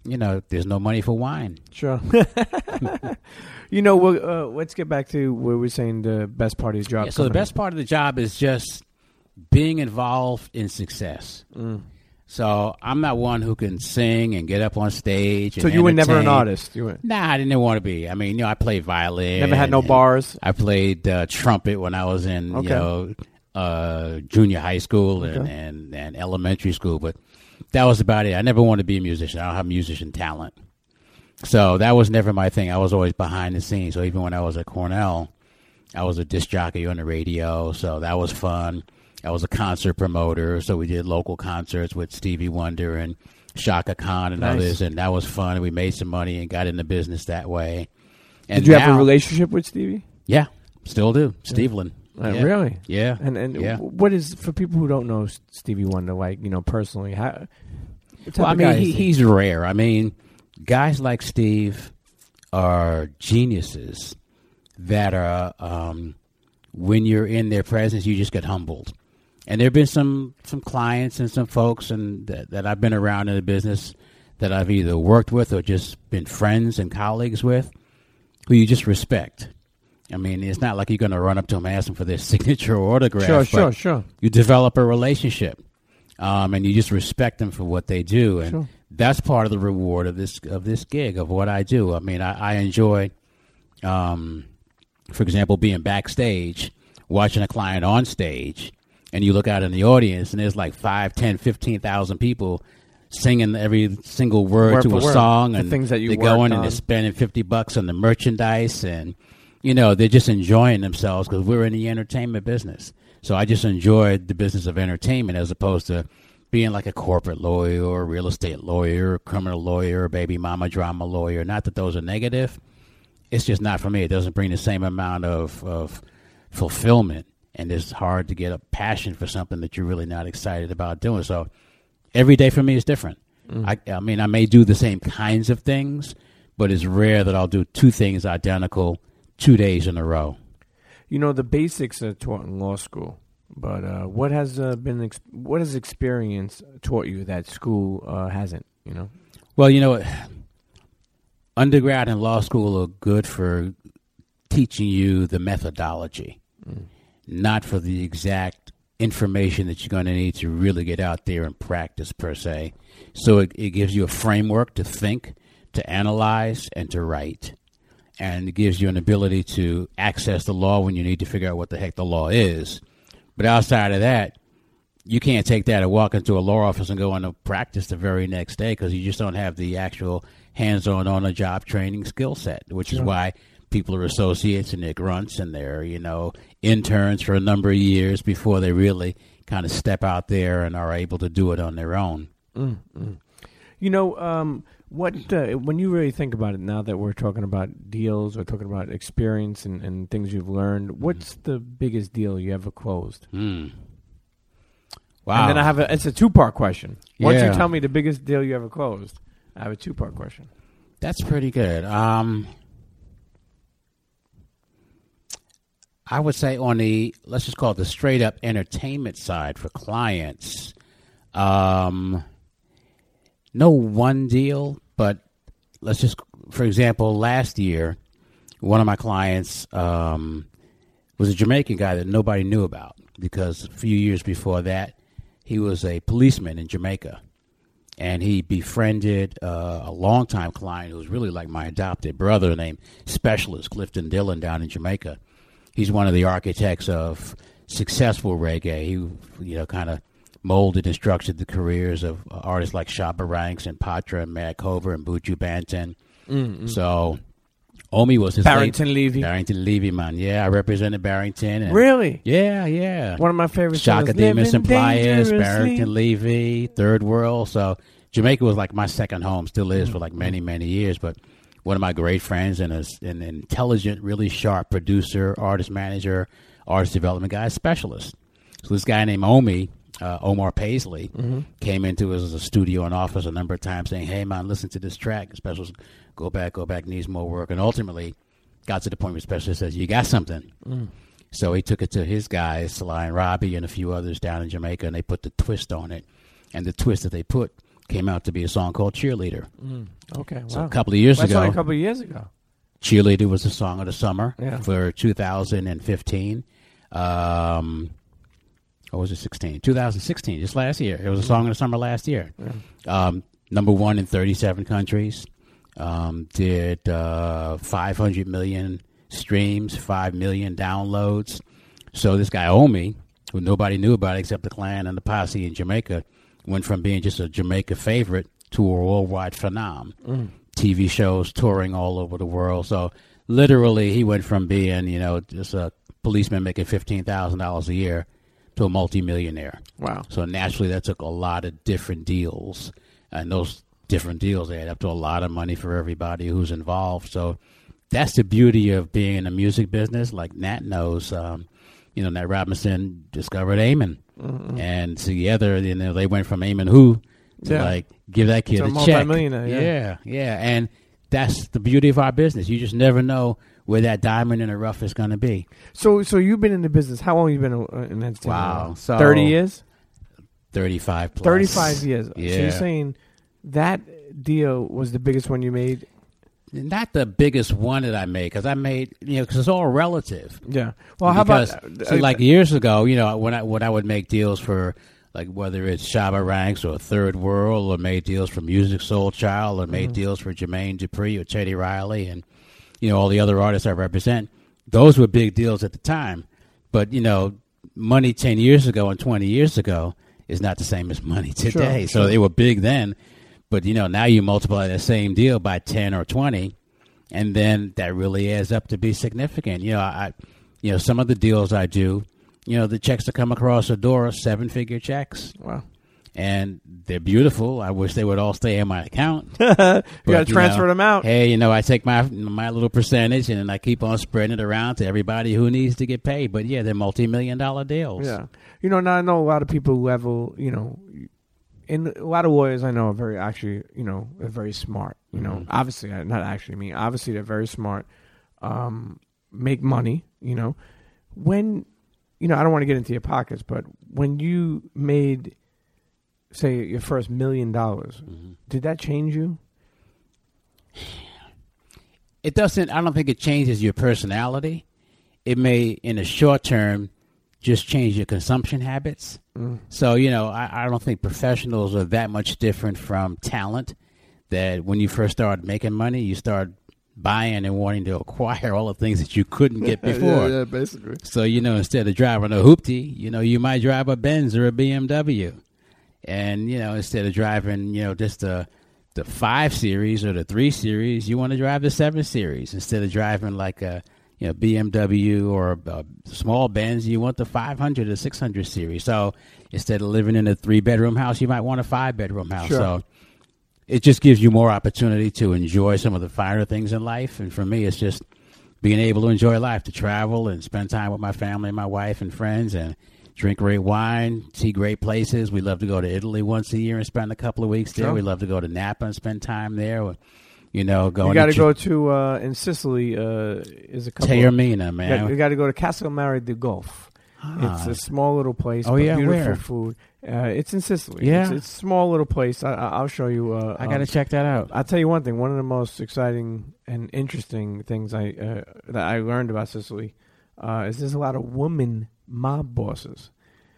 you know, there's no money for wine. sure. [laughs] you know, we'll, uh, let's get back to where we're saying the best part of the job. Yeah, so the best part of the job is just being involved in success. Mm. So I'm not one who can sing and get up on stage. So you were never an artist. You were Nah, I didn't want to be. I mean, you know, I played violin. never had no bars. I played uh, trumpet when I was in, Okay. you know, uh, junior high school and, Okay. and, and elementary school, but that was about it. I never wanted to be a musician. I don't have musician talent. So that was never my thing. I was always behind the scenes. So even when I was at Cornell, I was a disc jockey on the radio. So that was fun. I was a concert promoter. So we did local concerts with Stevie Wonder and Chaka Khan and Nice. others. And that was fun. We made some money and got into business that way. And Did you have a relationship with Stevie? Yeah, still do. Stevland. Uh, yeah. Really? Yeah. And and Yeah. what is for people who don't know Stevie Wonder, like you know personally, how? Well, I mean, he, he's rare. I mean, guys like Steve are geniuses that are, um, when you're in their presence, you just get humbled. And there have been some, some clients and some folks and that, that I've been around in the business that I've either worked with or just been friends and colleagues with who you just respect. I mean, it's not like you're going to run up to them and ask them for their [laughs] signature or autograph. Sure, sure, sure. you develop a relationship, um, and you just respect them for what they do, and Sure. that's part of the reward of this of this gig of what I do. I mean, I, I enjoy um, for example, being backstage, watching a client on stage, and you look out in the audience and there's like five, ten, fifteen thousand people singing every single word, Word to a word. song The and things that you they're worked going and on. they're spending 50 bucks on the merchandise and you know they're just enjoying themselves because we're in the entertainment business. So i just enjoyed the business of entertainment as opposed to being like a corporate lawyer or real estate lawyer or criminal lawyer or baby mama drama lawyer. Not that those are negative. It's just not for me. It doesn't bring the same amount of, of fulfillment and it's hard to get a passion for something that you're really not excited about doing. So every day for me is different. Mm. I, I mean, I may do the same kinds of things, but it's rare that I'll do two things identical two days in a row. You know, the basics are taught in law school, but uh, what has uh, been ex- what has experience taught you that school uh, hasn't? You know, Well, you know, undergrad and law school are good for teaching you the methodology, not for the exact information that you're going to need to really get out there and practice per se. So it, it gives you a framework to think, to analyze, and to write. And it gives you an ability to access the law when you need to figure out what the heck the law is. But outside of that, you can't take that and walk into a law office and go into practice the very next day because you just don't have the actual hands-on on-the-job training skill set, which is why people are associates and they're grunts and they're you know interns for a number of years before they really kind of step out there and are able to do it on their own. you know um, what uh, when you really think about it. Now that we're talking about deals, or talking about experience and, and things you've learned, what's the biggest deal you ever closed? Hmm. Wow. And then I have a it's a two part question. Once you tell me the biggest deal you ever closed, I have a two part question. That's pretty good. Um, I would say on the let's just call it the straight up entertainment side for clients. Um, no one deal, but let's just for example, last year, one of my clients um, was a Jamaican guy that nobody knew about because a few years before that, he was a policeman in Jamaica and he befriended uh, a longtime client who was really like my adopted brother named Specialist Clifton Dillon down in Jamaica. He's one of the architects of successful reggae. He, you know, kind of molded and structured the careers of uh, artists like Shabba Ranks and Patra and Mad Cobra and Buju Banton. Mm-hmm. So, Omi was his Barrington late- Levy. Barrington Levy, man. Yeah, I represented Barrington. And Really? Yeah, yeah. One of my favorite Chaka Demus and Pliers, Barrington Levy, Third World. So Jamaica was like my second home, still is for like many, many years. But one of my great friends and a, an intelligent, really sharp producer, artist manager, artist development guy, specialist. So this guy named Omi, uh, Omar Pasley, came into his studio and office a number of times saying, "Hey man, listen to this track. Specialist, go back, go back, needs more work." And ultimately, got to the point where Specialist says, "You got something." So he took it to his guys, Sly and Robbie, and a few others down in Jamaica, and they put the twist on it. And the twist that they put came out to be a song called Cheerleader. Okay, wow. So a couple of years That's ago, a couple of years ago. Cheerleader was the song of the summer Yeah. for 2015. Um, what was it, 16? 2016, just last year. It was a song of the summer last year. Um, number one in 37 countries. Um, did uh, 500 million streams, 5 million downloads. So this guy, Omi, who nobody knew about except the clan and the posse in Jamaica, went from being just a Jamaica favorite to a worldwide phenomenon. TV shows touring all over the world. So literally, he went from being, you know, just a policeman making fifteen thousand dollars a year to a multimillionaire. Wow. So naturally, that took a lot of different deals, and those different deals add up to a lot of money for everybody who's involved. So that's the beauty of being in the music business. Like Nat knows, um, you know, Nat Robinson discovered Eamon, and together, you know, they went from Eamon who to Yeah. like give that kid To a a, check. multimillionaire, yeah. yeah, yeah, and that's the beauty of our business. You just never know where that diamond in the rough is going to be. So, so you've been in the business. How long have you been uh, in entertainment? Wow. So- thirty years. Thirty-five plus. Thirty-five years. So you're saying that deal was the biggest one you made? Not the biggest one that I made because I made you know because it's all relative. Yeah. Well, how Because, about uh, see, like years ago, you know, when I when I would make deals for like whether it's Shabba Ranks or Third World, or made deals for Musiq Soulchild, or Mm-hmm. made deals for Jermaine Dupri or Teddy Riley, and you know all the other artists I represent. those were big deals at the time. But you know, money ten years ago and twenty years ago is not the same as money today. Sure, so they were big then, but you know now you multiply that same deal by ten or twenty, and then that really adds up to be significant. You know, I, you know, some of the deals I do, you know, the checks that come across the door are seven figure checks Wow. And they're beautiful. I wish they would all stay in my account. [laughs] You got to transfer know, them out. Hey, you know, I take my my little percentage and then I keep on spreading it around to everybody who needs to get paid. But yeah, they're multi million dollar deals. Yeah. You know, now I know a lot of people who level, you know, in a lot of lawyers I know are very actually, you know, are very smart. You know, Mhm. obviously, uh, not actually, I mean, obviously they're very smart, um, make money, you know. When, you know, I don't want to get into your pockets, but when you made, say, your first million dollars, Mhm. did that change you? It doesn't. I don't think it changes your personality. It may, in the short term, just change your consumption habits. Mm. So you know, I, I don't think professionals are that much different from talent. That when you first start making money, you start buying and wanting to acquire all the things that you couldn't get [laughs] before. yeah, basically. So you know, instead of driving a hoopty, you know, you might drive a Benz or a BMW, and you know, instead of driving, you know, just the the five series or the three series, you want to drive the seven series instead of driving like a you know BMW or a, small Benz. You want the 500 or 600 series. So instead of living in a three bedroom house, you might want a five bedroom house. Sure. So it just gives you more opportunity to enjoy some of the finer things in life. And for me, it's just being able to enjoy life, to travel and spend time with my family, my wife, and friends, and drink great wine, see great places. We love to go to Italy once a year and spend a couple of weeks there. Sure. We love to go to Napa and spend time there. You know, going You got to go to uh, in Sicily. Uh, is a couple. of- Taormina, man. you got to go to Castel Mare di Golf. It's Ah. a small little place. Oh, yeah, beautiful where? food. Uh, it's in Sicily. Yeah. it's, it's a small little place. I, I- I'll show you. Uh, I got to um, check that out. I'll tell you one thing. One of the most exciting and interesting things I uh, that I learned about Sicily uh, is there's a lot of women mob bosses.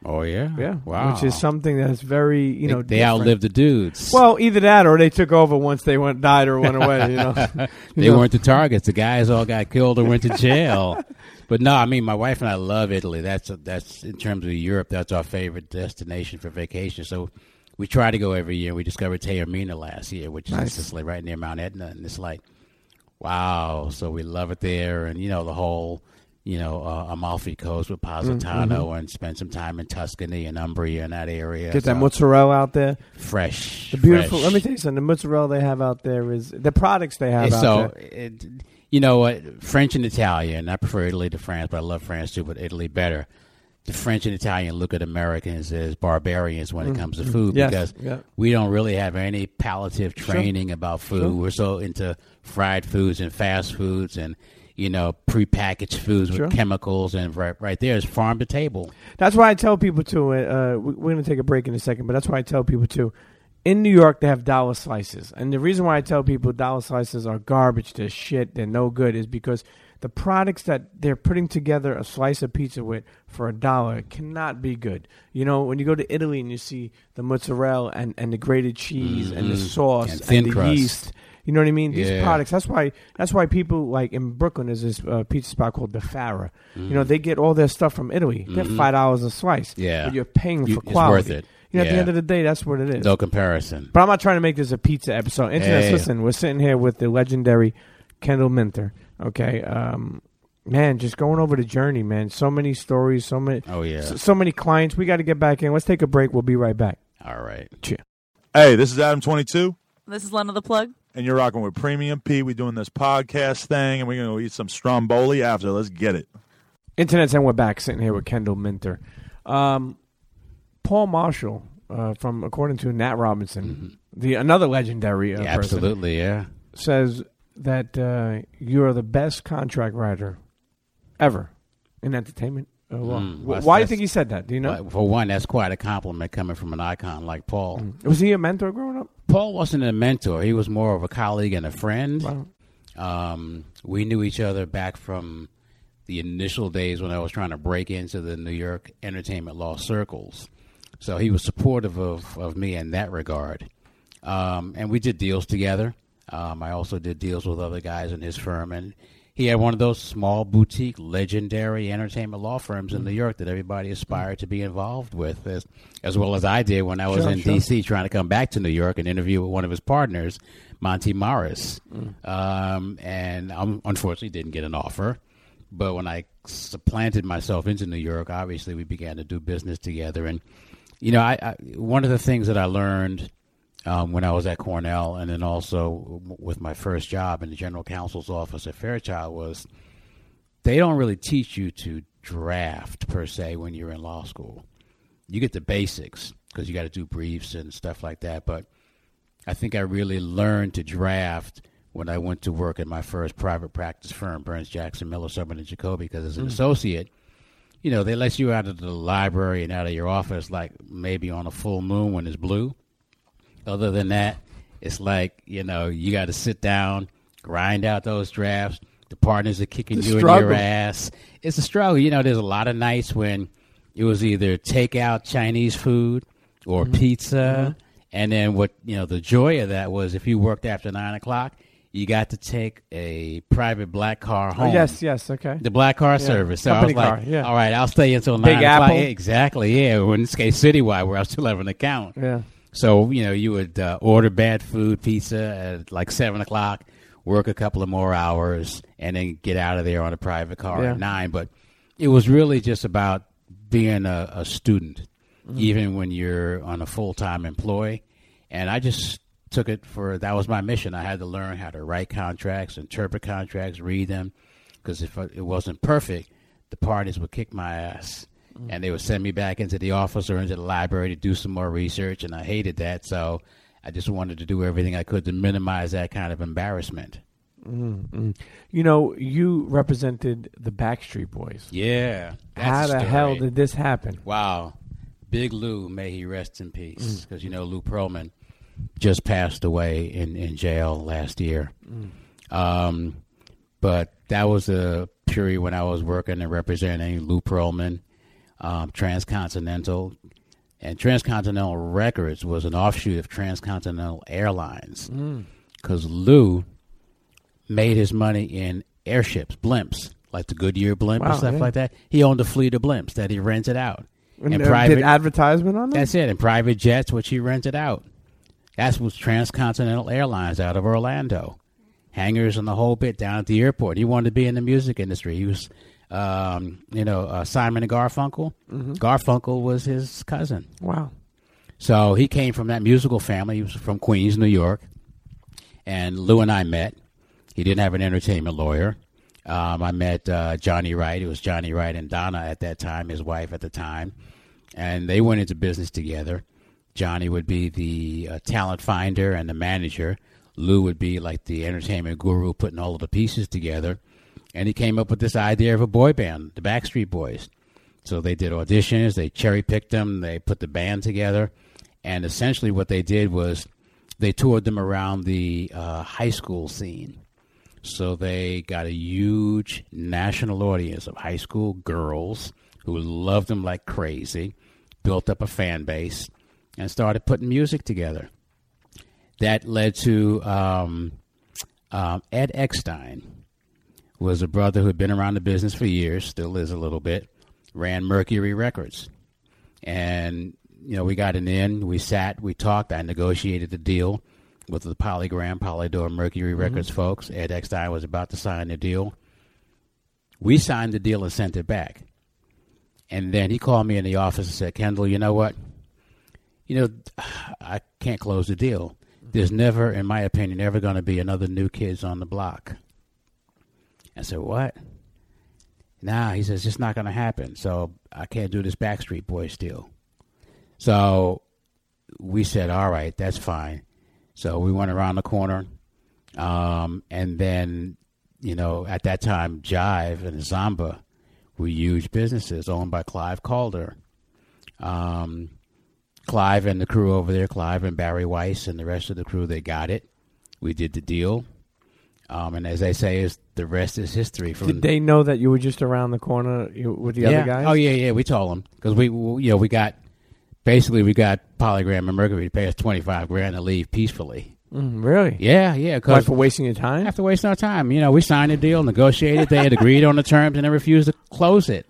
Oh yeah, Yeah, Wow. which is something that's very you know they outlived the dudes. Well, either that or they took over once they went died or went away. You know, [laughs] [laughs] they You know? weren't the targets. The guys all got killed or went to jail. [laughs] but no, I mean, my wife and I love Italy. That's that's in terms of Europe. That's our favorite destination for vacation. So we try to go every year. We discovered Taormina last year, which is in Nice. Sicily, right near Mount Etna, and it's like, wow. So we love it there, and you know the whole. You know, uh, Amalfi Coast with Positano, and spend some time in Tuscany and Umbria and that area. Get that mozzarella out there. fresh, The beautiful. fresh. Let me tell you something. The mozzarella they have out there is the products they have And out so, there. it, you know what? French and Italian. I prefer Italy to France, but I love France too. But Italy better. The French and Italian look at Americans as barbarians when it comes to food Yes, because yeah. we don't really have any palliative Sure. training about food. Sure. We're so into fried foods and fast foods and you know prepackaged foods with Sure. chemicals and right, right there is farm to table. That's why I tell people too. Uh, we- we're going to take a break in a second, but that's why I tell people too. In New York, they have dollar slices, and the reason why I tell people dollar slices are garbage, they're shit, they're no good, is because the products that they're putting together a slice of pizza with for a dollar cannot be good. You know, when you go to Italy and you see the mozzarella and, and the grated cheese and the sauce And and, the crust. yeast. You know what I mean? These Yeah. products. That's why. That's why people like in Brooklyn. There's this uh, pizza spot called Di Fara. You know, they get all their stuff from Italy. They're Mhm. five dollars a slice. Yeah. but you're paying You- for it's quality. worth it. You know, at the end of the day, that's what it is. No comparison. But I'm not trying to make this a pizza episode. Internet, Hey. listen, we're sitting here with the legendary Kendall Minter. Okay, um, man, just going over the journey, man. So many stories, so many, Oh yeah. so, so many clients. We got to get back in. Let's take a break. We'll be right back. All right. Hey, this is Adam Twenty Two, This is Lena the Plug. And you're rocking with Premium P. We're doing this podcast thing, and we're gonna eat some stromboli after. Let's get it. Internet's and we're back sitting here with Kendall Minter. Um, Paul Marshall, uh, from according to Nat Robinson, the another legendary uh, Yeah, person, absolutely. Yeah. says that uh, you are the best contract writer ever in entertainment. Uh, law. Mm, well, Why do you think he said that? Do you know? Well, For one, that's quite a compliment coming from an icon like Paul. Was he a mentor growing up? Paul wasn't a mentor. He was more of a colleague and a friend. Wow. Um, we knew each other back from the initial days when I was trying to break into the New York entertainment law circles. So he was supportive of, of me in that regard. Um, and we did deals together. Um, I also did deals with other guys in his firm. And he had one of those small boutique legendary entertainment law firms in New York that everybody aspired to be involved with as, as well as I did when I was Sure, in sure. DC trying to come back to New York and interview with one of his partners Monty Morris. Um, and I unfortunately didn't get an offer. But when I supplanted myself into New York obviously we began to do business together. And you know I, I one of the things that I learned um, when I was at Cornell, and then also with my first job in the general counsel's office at Fairchild, was they don't really teach you to draft per se when you're in law school. You get the basics because you got to do briefs and stuff like that. But I think I really learned to draft when I went to work at my first private practice firm, Burns Jackson Miller Subman and Jacoby, because as an associate, you know, they let you out of the library and out of your office like maybe on a full moon when it's blue. Other than that, it's like, you know, you got to sit down, grind out those drafts. The partners are kicking It's you in your ass. It's a struggle. You know, there's a lot of nights when it was either takeout Chinese food or Mm-hmm. pizza. And then what, you know, the joy of that was if you worked after nine o'clock, you got to take a private black car Oh, home yes, yes, okay. the black car service. So Company I was like, car, yeah. all right, I'll stay until Big nine o'clock. Apple. Yeah, exactly, yeah. Or in this case, Citywide, where I still have an account. Yeah. So you know, you would uh, order bad food, pizza at like seven o'clock, work a couple of more hours, and then get out of there on a private car Yeah. at nine. But it was really just about being a, a student, Mm-hmm. even when you're on a full time employee. And I just took it for that was my mission. I had to learn how to write contracts, interpret contracts, read them, because if it wasn't perfect, the parties would kick my ass. Mm-hmm. And they would send me back into the office or into the library to do some more research, and I hated that. So I just wanted to do everything I could to minimize that kind of embarrassment. Mm-hmm. You know, you represented the Backstreet Boys. Yeah. How the hell did this happen? Wow. Big Lou, may he rest in peace. Mm. Because, you know, Lou Pearlman just passed away in, in jail last year. Mm. Um, but that was a period when I was working and representing Lou Pearlman, um, Transcontinental. And Transcontinental Records was an offshoot of Transcontinental Airlines. Because Lou made his money in airships, blimps, like the Goodyear blimp Wow, and stuff yeah. like that. He owned a fleet of blimps that he rented out. And, And uh, private, did advertisement on them? that's it. And private jets, which he rented out. That's was Transcontinental Airlines out of Orlando. Hangars and the whole bit down at the airport. He wanted to be in the music industry. He was, um, you know, uh, Simon and Garfunkel. Garfunkel was his cousin. wow. So he came from that musical family. He was from Queens, New York. And Lou and I met. He didn't have an entertainment lawyer. Um, I met uh, Johnny Wright. It was Johnny Wright and Donna at that time, his wife at the time. And they went into business together. Johnny would be the uh, talent finder and the manager. Lou would be like the entertainment guru putting all of the pieces together. And he came up with this idea of a boy band, the Backstreet Boys. So they did auditions, they cherry picked them, they put the band together, and essentially what they did was they toured them around the uh, high school scene. So they got a huge national audience of high school girls who loved them like crazy, built up a fan base, and started putting music together. That led to um, um, Ed Eckstein, was a brother who had been around the business for years, still is a little bit, ran Mercury Records. And, you know, we got an in, we sat, we talked, I negotiated the deal with the Polygram, Polydor Mercury mm-hmm. Records folks. Ed Eckstein was about to sign the deal. We signed the deal and sent it back. And then he called me in the office and said, Kendall, you know what? You know, [sighs] I can't close the deal. There's never, in my opinion, ever going to be another New Kids on the Block. I said, what? Nah, he says, it's just not going to happen. So I can't do this Backstreet Boys deal. So we said, all right, that's fine. So we went around the corner. Um, and then, you know, at that time, Jive and Zomba were huge businesses owned by Clive Calder. Um, Clive and the crew over there, Clive and Barry Weiss and the rest of the crew, they got it. We did the deal. Um, and as they say, is the rest is history. From Did they know that you were just around the corner with the yeah. other guys? Oh yeah, yeah. We told them because we, we, you know, we got basically we got Polygram and Mercury to pay us twenty five grand to leave peacefully. Mm, really? Yeah, yeah. Why Because for wasting your time? after wasting our time, you know, we signed a deal, negotiated, they had agreed on the terms, and they refused to close it.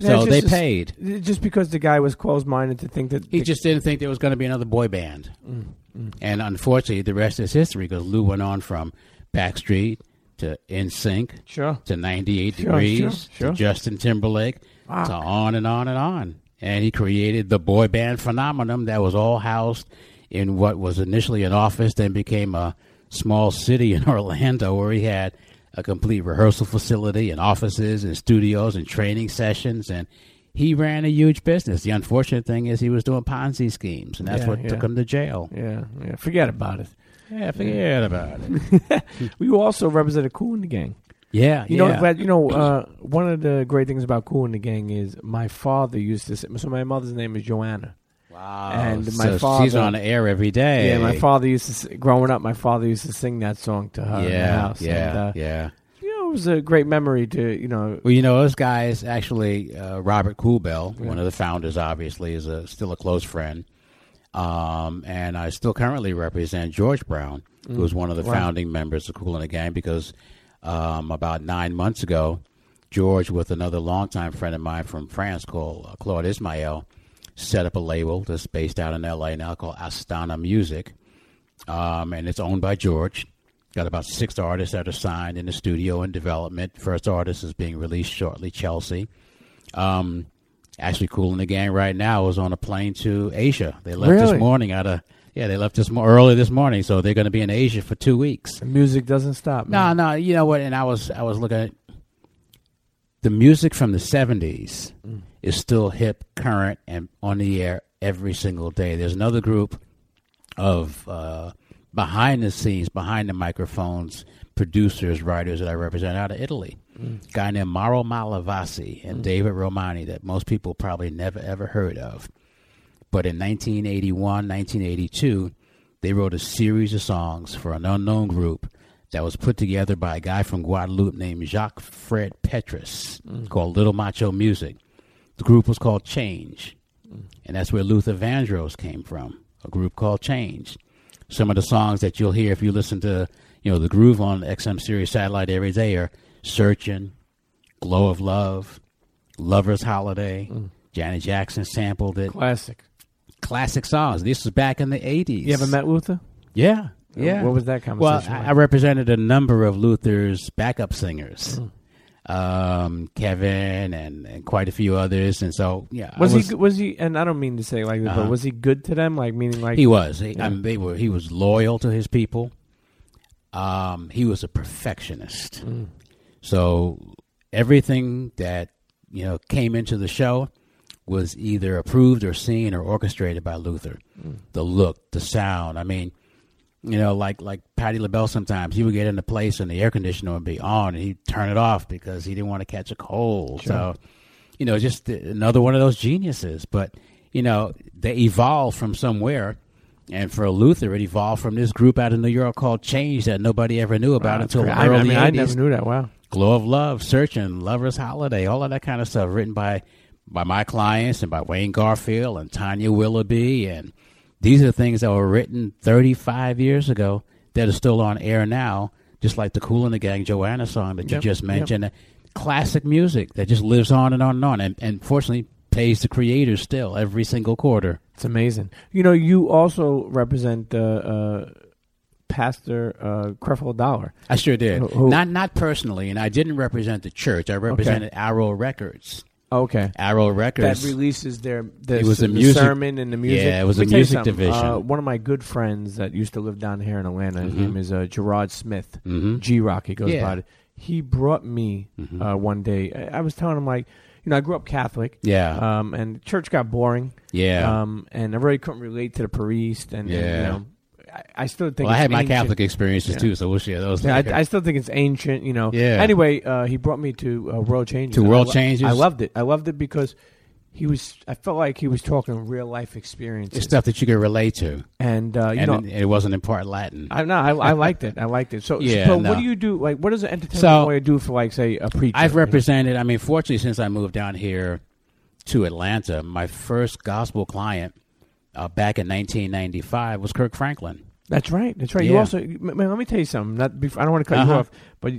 So they paid. Just because the guy was closed-minded to think that He just didn't think there was going to be another boy band. Mm, And unfortunately, the rest is history because Lou went on from Backstreet to NSYNC sure. to 98 Sure, Degrees sure, to Justin Timberlake Wow. to on and on and on. And he created the boy band phenomenon that was all housed in what was initially an office, then became a small city in [laughs] Orlando where he had a complete rehearsal facility and offices and studios and training sessions and he ran a huge business. The unfortunate thing is he was doing Ponzi schemes, and that's Yeah, what yeah. took him to jail. Yeah, yeah. Forget about it. Yeah, forget about it. [laughs] We also represented Kool & the Gang. Yeah, You yeah. know, but, you know, uh, one of the great things about Kool & the Gang is my father used to. Say, so my mother's name is Joanna. wow. and my so she's on the air every day. Yeah, my father used to. Growing up, my father used to sing that song to her in the Yeah, house. yeah, and, uh, yeah. You know, it was a great memory to you know. Well, you know, those guys actually, uh, Robert Kool Bell, Yeah. one of the founders, obviously, is a, still a close friend. Um, and I still currently represent George Brown, who was one of the Mm. Wow. founding members of Kool & the Gang, because um, about nine months ago, George, with another longtime friend of mine from France called uh, Claude Ismail, set up a label that's based out in LA now called Astana Music. Um, and it's owned by George. Got about six artists that are signed in the studio and development. First artist is being released shortly, Chelsea. Um, actually, Kool & the Gang right now is on a plane to Asia. They left Really? this morning out of yeah, they left this mo- early this morning, so they're going to be in Asia for two weeks. The music doesn't stop. No, man. no, you know what? And I was I was looking at the music from the '70s Mm. is still hip, current, and on the air every single day. There's another group of uh, behind the scenes, behind the microphones, producers, writers that I represent out of Italy. Mm. guy named Mauro Malavasi and mm. David Romani that most people probably never ever heard of. But in 1981, 1982, they wrote a series of songs for an unknown group that was put together by a guy from Guadeloupe named Jacques Fred Petrus mm. called Little Macho Music. The group was called Change, mm. and that's where Luther Vandross came from, a group called Change. Some of the songs that you'll hear if you listen to, you know, the groove on XM Sirius Satellite every day are Searching, Glow of Love, Lover's Holiday. Janet Jackson sampled it. classic. Classic songs. This was back in the 80s. You ever met Luther? Yeah. Yeah. What was that Well, conversation? I, like? I represented a number of Luther's backup singers, um, Kevin and, and quite a few others, and so yeah, I was, he? Was he? And I don't mean to say like this, Uh-huh. but was he good to them? Like meaning like He was. He, Yeah. I mean, they were. He was loyal to his people. Um, he was a perfectionist. Mm. So everything that you know came into the show was either approved or seen or orchestrated by Luther. Hmm. The look, the sound. I mean, you know, like like Patti LaBelle. Sometimes he would get in a place and the air conditioner would be on, and he'd turn it off because he didn't want to catch a cold. So, you know, just another one of those geniuses. But you know, they evolved from somewhere. And for Luther, it evolved from this group out of New York called Change that nobody ever knew about Wow, until the great. I, early mean, 80s. I never knew that. Wow. Glow of Love, Searching, Lover's Holiday, all of that kind of stuff written by by my clients and by Wayne Garfield and Tanya Willoughby and these are things that were written 35 years ago that are still on air now, just like the Kool & the Gang Joanna song that you Yep, just yep. mentioned. Classic music that just lives on and on and on and, and fortunately pays the creators still every single quarter. It's amazing. You know, you also represent uh, uh, Pastor uh, Creflo Dollar. I sure did. Who- who- Not not personally, and I didn't represent the church. I represented Arrow Records. Okay. Arrow Records That releases their the, It was a the music- sermon and the music. Yeah, it was a me tell you music division. Uh, one of my good friends that used to live down here in Atlanta, his Mhm. name is uh, Gerard Smith. Mhm. G Rock, he goes Yeah. by it. He brought me Mhm. uh, one day. I, I was telling him like, you know, I grew up Catholic, Yeah. um, and church got boring, yeah. um, and I really couldn't relate to the priest, and, and, Yeah. you know, I, still think well, I had my ancient. Catholic experiences Yeah. too, so we'll share those. Yeah. I, I still think it's ancient, you know. Yeah. Anyway, uh, he brought me to uh, World Changers. To World I lo- Changes? I loved it. I loved it because he was. I felt like he was talking real life experiences, it's stuff that you could relate to, and uh, you and know. it, it wasn't in part Latin. I know. I, I liked it. I liked it. So, [laughs] Yeah, but no. what do you do? Like, what does an entertainment So- lawyer do for, like, say, a preacher? I've you know? represented. I mean, fortunately, since I moved down here to Atlanta, my first gospel client uh, back in 1995 was Kirk Franklin. That's right. That's right. You also, man, let me tell you something. Not before, I don't want to cut you Uh-huh. off, but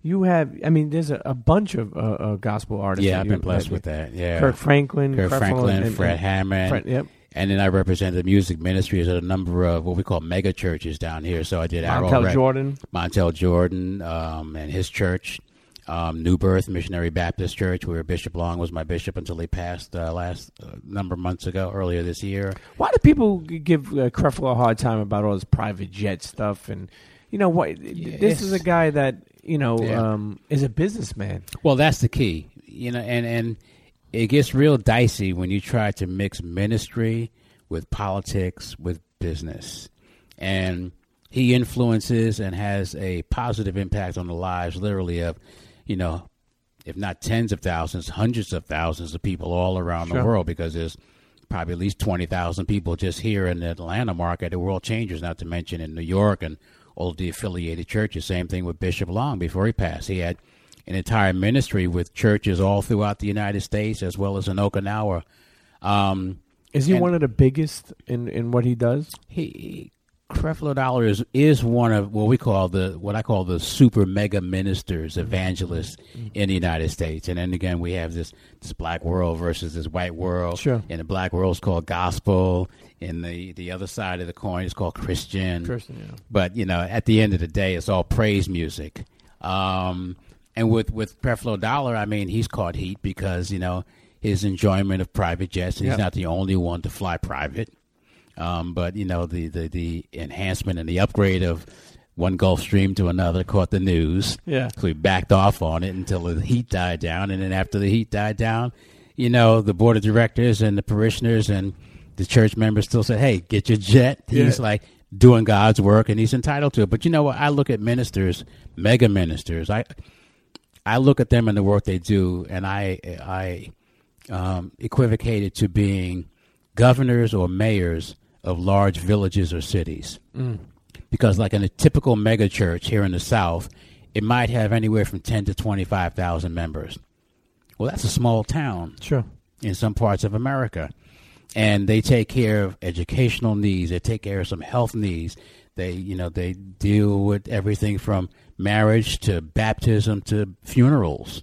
you have. I mean, there's a, a bunch of uh, uh, gospel artists. Yeah, I've you- been blessed with that. Yeah, Kirk Franklin, Kirk Franklin, and- Fred and- Hammond, Fred- yep. and then I represent the music ministries at a number of what we call mega churches down here. So I did Arrow Montel Rec- Jordan. Montel Jordan um, and his church, um, New Birth Missionary Baptist Church, where Bishop Long was my bishop until he passed uh, last uh, number of months ago, earlier this year. Why do people give uh, Creflo a hard time about all this private jet stuff? And you know what? this is a guy that you know Yeah. um, is a businessman. Well, that's the key, you know, and and it gets real dicey when you try to mix ministry with politics with business, and he influences and has a positive impact on the lives, literally of, you know, if not tens of thousands, hundreds of thousands of people all around Sure. the world, because there's probably at least twenty thousand people just here in the Atlanta market at World Changers, not to mention in New York and all the affiliated churches. Same thing with Bishop Long before he passed. He had an entire ministry with churches all throughout the United States as well as in Okinawa. Um, Is he one of the biggest in, in what he does? he Creflo Dollar is is one of what we call the what I call the super mega ministers, evangelists in the United States. And then again, we have this this black world versus this white world. Sure. And the black world is called gospel, and the the other side of the coin is called Christian. Christian, yeah. But you know, at the end of the day, it's all praise music. Um, and with with Creflo Dollar, I mean, he's caught heat because you know his enjoyment of private jets. And Yeah. He's not the only one to fly private. Um, but you know the, the the enhancement and the upgrade of one Gulfstream to another caught the news. Yeah. So we backed off on it until the heat died down, and then after the heat died down, you know the board of directors and the parishioners and the church members still said, "Hey, get your jet." He's Yeah. like doing God's work, and he's entitled to it. But you know what? I look at ministers, mega ministers. I I look at them and the work they do, and I I um, equivocate it to being governors or mayors of large villages or cities. Mm. Because, like in a typical mega church here in the South, it might have anywhere from ten to twenty five thousand members. Well, that's a small town Sure. in some parts of America. And they take care of educational needs. They take care of some health needs. They, you know, they deal with everything from marriage to baptism to funerals.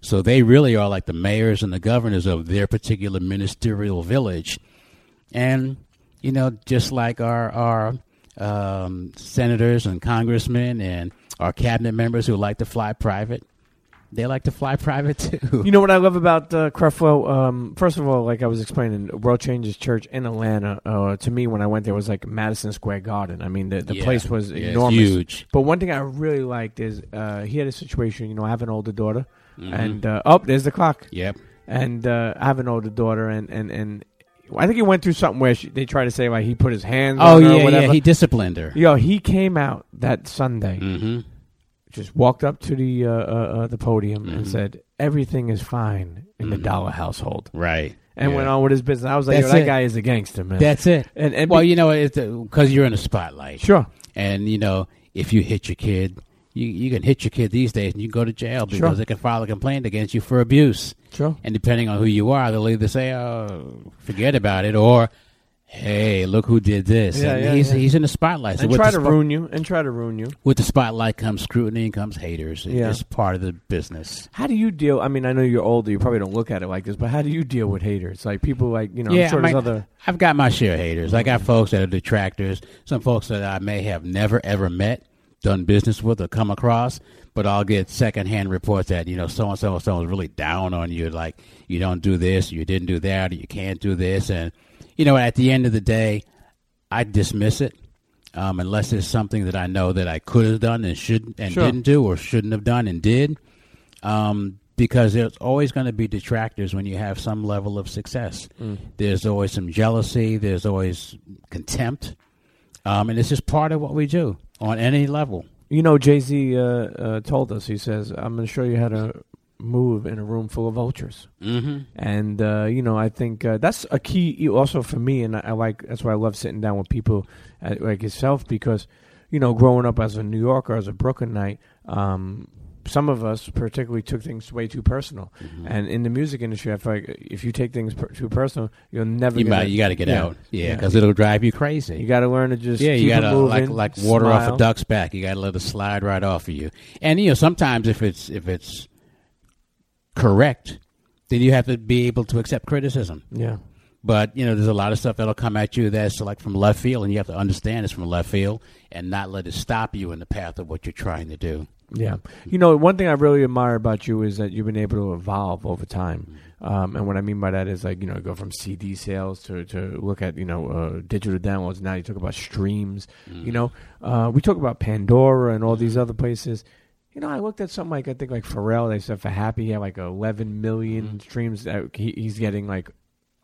So they really are like the mayors and the governors of their particular ministerial village. And, you know, just like our, our um, senators and congressmen and our cabinet members who like to fly private, they like to fly [laughs] private too. You know what I love about uh, Creflo? Um, first of all, like I was explaining, World Changers Church in Atlanta. Uh, to me, when I went there, was like Madison Square Garden. I mean, the, the Yeah. place was Yeah, it's enormous. huge. But one thing I really liked is uh, he had a situation. You know, I have an older daughter, Mhm. and uh, oh, there's the clock. Yep. And uh, I have an older daughter, and and and I think he went through something where she, they tried to say like he put his hands. Oh on her or yeah, whatever. yeah. He disciplined her. Yo, he came out that Sunday, Mm-hmm. just walked up to the uh, uh, uh, the podium and Mhm. said everything is fine in the Mhm. Dollar household, Right. and Yeah. went on with his business. I was like, Yo, that it. guy is a gangster, man. That's it. and, and Well, be- you know, it's because you're in the spotlight, sure, and you know, if you hit your kid, you you can hit your kid these days, and you can go to jail because Sure. they can file a complaint against you for abuse. sure. And depending on who you are, they'll either say, "Oh, forget about it," or "Hey, look who did this." Yeah, and yeah, he's yeah. he's in the spotlight. So And try to spo- ruin you, and try to ruin you. with the spotlight comes scrutiny and comes haters. Yeah. It's part of the business. How do you deal? I mean, I know you're older. You probably don't look at it like this, but how do you deal with haters? Like people, like you know, Yeah, sure I other. I've got my share of haters. I got folks that are detractors, some folks that I may have never ever met, done business with, or come across, but I'll get secondhand reports that, you know, so and so and so is really down on you, like you don't do this, you didn't do that, or you can't do this. And, you know, at the end of the day, I dismiss it. Um, unless it's something that I know that I could have done and should and Sure. didn't do or shouldn't have done and did. Um, because there's always going to be detractors when you have some level of success. There's always some jealousy. There's always contempt, um, and it's just part of what we do on any level. You know, Jay Z uh, uh, told us. He says, "I'm going to show you how to move in a room full of vultures." Mm-hmm. And uh, you know, I think uh, that's a key also for me, and I, I like that's why I love sitting down with people uh, like yourself because, you know, growing up as a New Yorker, as a Brooklynite, um, some of us particularly took things way too personal. Mm-hmm. And in the music industry, I feel like if you take things per- too personal, you'll never. You might, you got to get yeah. out, yeah, Yeah. because it'll drive you crazy. You got to learn to just yeah, you gotta like like water off a duck's back. You gotta let it slide right off of you. And you know, sometimes if it's if it's correct, then you have to be able to accept criticism. Yeah. But you know, there's a lot of stuff that'll come at you that's like from left field, and you have to understand it's from left field and not let it stop you in the path of what you're trying to do. Yeah. You know, one thing I really admire about you is that you've been able to evolve over time. Um, and what I mean by that is like, you know, go from CD sales to, to look at, you know, uh, digital downloads. Now you talk about streams. You know, uh, we talk about Pandora and all these other places. You know, I looked at something like, I think like Pharrell, they said for Happy, he had like 11 million streams. That he, he's getting like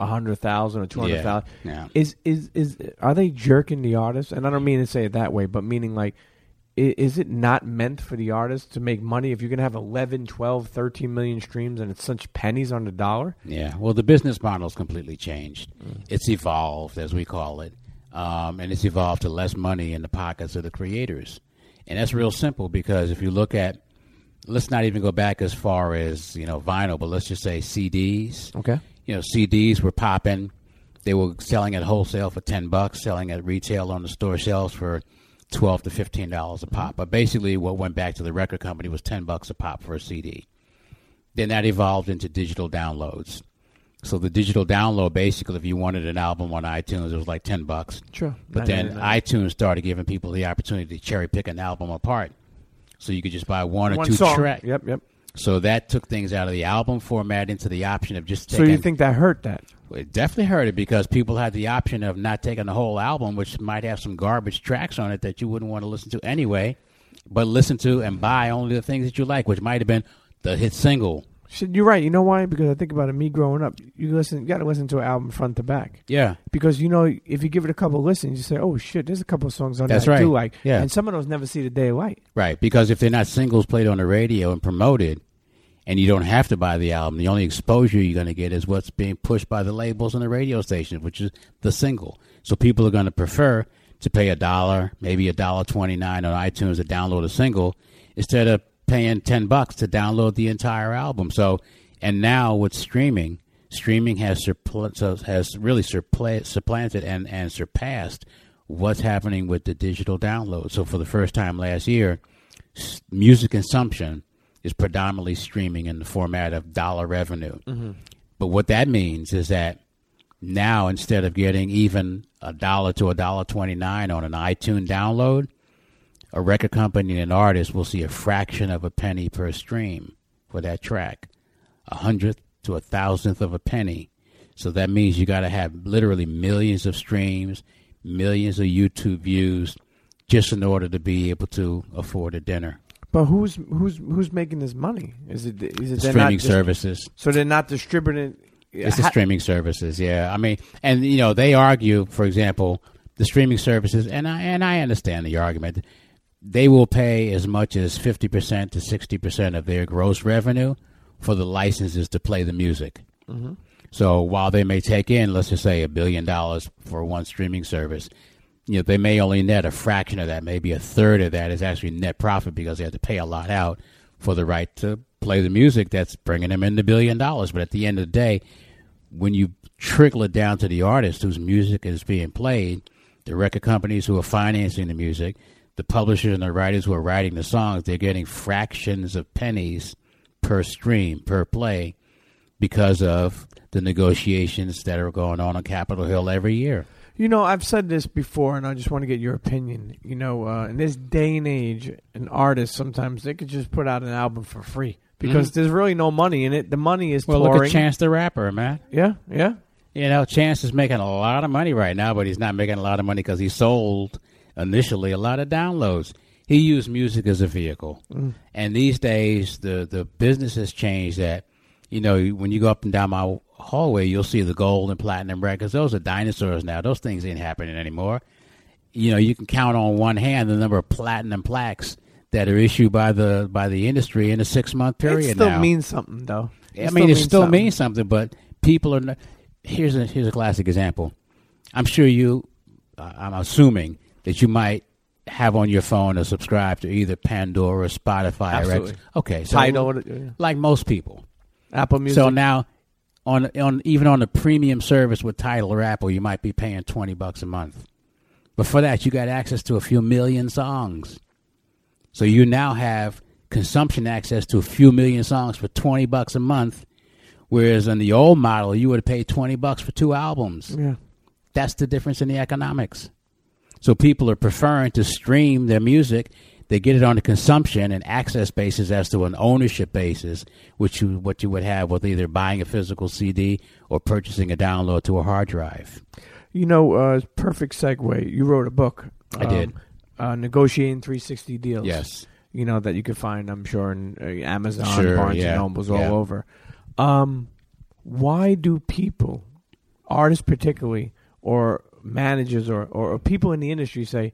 a 100,000 or 200,000. Yeah. Is, is, is, are they jerking the artists? And I don't mean to say it that way, but meaning like, is it not meant for the artist to make money if you're going to have 11 12 13 million streams and it's such pennies on the dollar Yeah, well, the business model's completely changed. It's evolved, as we call it, um, and it's evolved to less money in the pockets of the creators. And that's real simple because if you look at, let's not even go back as far as you know vinyl, but let's just say CDs. okay You know, CDs were popping. They were selling at wholesale for ten bucks, selling at retail on the store shelves for twelve to fifteen dollars a pop. But basically, what went back to the record company was ten bucks a pop for a CD. Then that evolved into digital downloads. So the digital download, basically, if you wanted an album on iTunes, it was like ten bucks. sure But then iTunes started giving people the opportunity to cherry pick an album apart, so you could just buy one or two tracks. yep yep So that took things out of the album format into the option of just so you think that hurt that it definitely hurt it because people had the option of not taking the whole album, which might have some garbage tracks on it that you wouldn't want to listen to anyway, but listen to and buy only the things that you like, which might have been the hit single. You're right you know why because i think about it me growing up you listen you got to listen to an album front to back Yeah, because you know if you give it a couple of listens you say oh shit there's a couple of songs on That's that i do right. like Yeah. and some of those never see the day of light right. Because if they're not singles played on the radio and promoted, and you don't have to buy the album, the only exposure you're going to get is what's being pushed by the labels and the radio stations, which is the single. So people are going to prefer to pay a dollar, maybe a dollar twenty nine on iTunes to download a single, instead of paying ten bucks to download the entire album. So, and now with streaming, streaming has surpl- has really surpla- supplanted and and surpassed what's happening with the digital download. So for the first time last year, music consumption is predominantly streaming in the format of dollar revenue. Mm-hmm. But what that means is that now instead of getting even a dollar to a dollar twenty nine on an iTunes download, a record company and an artist will see a fraction of a penny per stream for that track, a hundredth to a thousandth of a penny. So that means you got to have literally millions of streams, millions of YouTube views, just in order to be able to afford a dinner. But who's who's who's making this money is it is it they're Streaming not dis- services. so they're not distributing It's the streaming services, yeah. I mean, and you know, they argue, for example, the streaming services, and I and I understand the argument. They will pay as much as fifty percent to sixty percent of their gross revenue for the licenses to play the music. Mm-hmm. So while they may take in, let's just say, a billion dollars for one streaming service, you know, they may only net a fraction of that, maybe a third of that is actually net profit because they have to pay a lot out for the right to play the music that's bringing them in the billion dollars. But at the end of the day, when you trickle it down to the artist whose music is being played, the record companies who are financing the music, the publishers and the writers who are writing the songs, they're getting fractions of pennies per stream, per play, because of the negotiations that are going on on Capitol Hill every year. You know, I've said this before, and I just want to get your opinion. You know, uh, in this day and age, an artist sometimes they could just put out an album for free because there's really no money in it. The money is Mm-hmm. Well, touring. look at Chance the Rapper, man. Yeah, yeah. You know, Chance is making a lot of money right now, but he's not making a lot of money because he sold initially a lot of downloads. He used music as a vehicle, and these days the the business has changed. That you know, when you go up and down my hallway, you'll see the gold and platinum records. Those are dinosaurs now. Those things ain't happening anymore. You know, you can count on one hand the number of platinum plaques that are issued by the by the industry in a six month period it still now. means something, though. I mean, it still something. means something, but people are. Not, here's a here's a classic example. I'm sure you. Uh, I'm assuming that you might have on your phone or subscribe to either Pandora, Spotify, or Absolutely. X. Okay, so yeah. like most people. Apple Music. So now, on on even on the premium service with Tidal or Apple, you might be paying twenty bucks a month. But for that, you got access to a few million songs. So you now have consumption access to a few million songs for twenty bucks a month, whereas in the old model, you would have paid twenty bucks for two albums. yeah. That's the difference in the economics. So people are preferring to stream their music. They get it on a consumption and access basis as to an ownership basis, which you what you would have with either buying a physical CD or purchasing a download to a hard drive. You know, uh, perfect segue. You wrote a book. I did. Uh, negotiating 360 deals. Yes. You know that you can find, I'm sure, in uh, Amazon, Sure, Barnes yeah, and Nobles, yeah. all over. Um, why do people, artists particularly, or managers, or, or people in the industry say,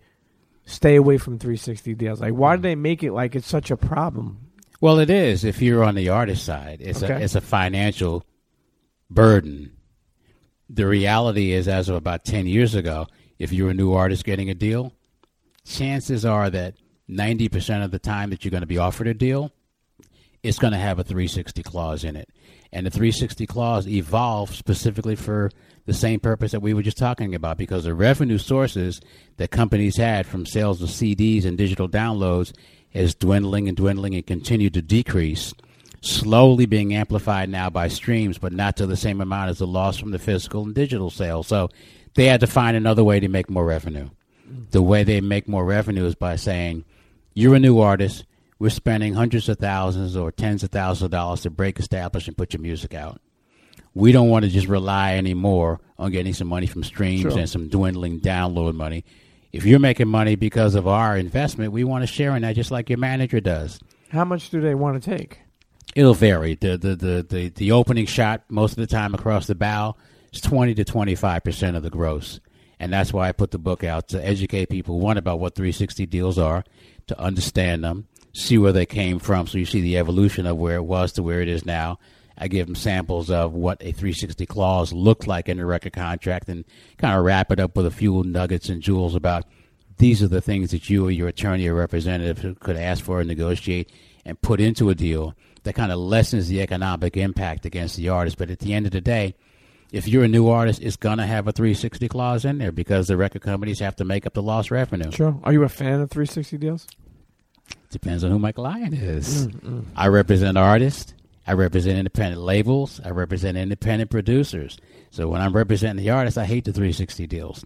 stay away from 360 deals? Like, why do mm. they make it like it's such a problem? Well, it is if you're on the artist side. It's a it's a financial burden. The reality is, as of about ten years ago, if you're a new artist getting a deal, chances are that ninety percent of the time that you're going to be offered a deal, it's going to have a 360 clause in it, and the 360 clause evolved specifically for the same purpose that we were just talking about, because the revenue sources that companies had from sales of CDs and digital downloads is dwindling and dwindling and continue to decrease, slowly being amplified now by streams, but not to the same amount as the loss from the physical and digital sales. So they had to find another way to make more revenue. The way they make more revenue is by saying, you're a new artist, we're spending hundreds of thousands or tens of thousands of dollars to break established and put your music out. We don't want to just rely anymore on getting some money from streams Sure. and some dwindling download money. If you're making money because of our investment, we want to share in that just like your manager does. How much do they want to take? It'll vary. The the, the, the, the opening shot most of the time across the bow is twenty to twenty five percent of the gross. And that's why I put the book out to educate people one about what 360 deals are, to understand them, see where they came from, so you see the evolution of where it was to where it is now. I give them samples of what a 360 clause looked like in the record contract, and kind of wrap it up with a few nuggets and jewels about these are the things that you or your attorney or representative could ask for and negotiate and put into a deal that kind of lessens the economic impact against the artist. But at the end of the day, if you're a new artist, it's going to have a 360 clause in there because the record companies have to make up the lost revenue. Sure. Are you a fan of 360 deals? Depends on who my client is. Mm, mm. I represent artists. I represent independent labels. I represent independent producers. So when I'm representing the artist, I hate the 360 deals.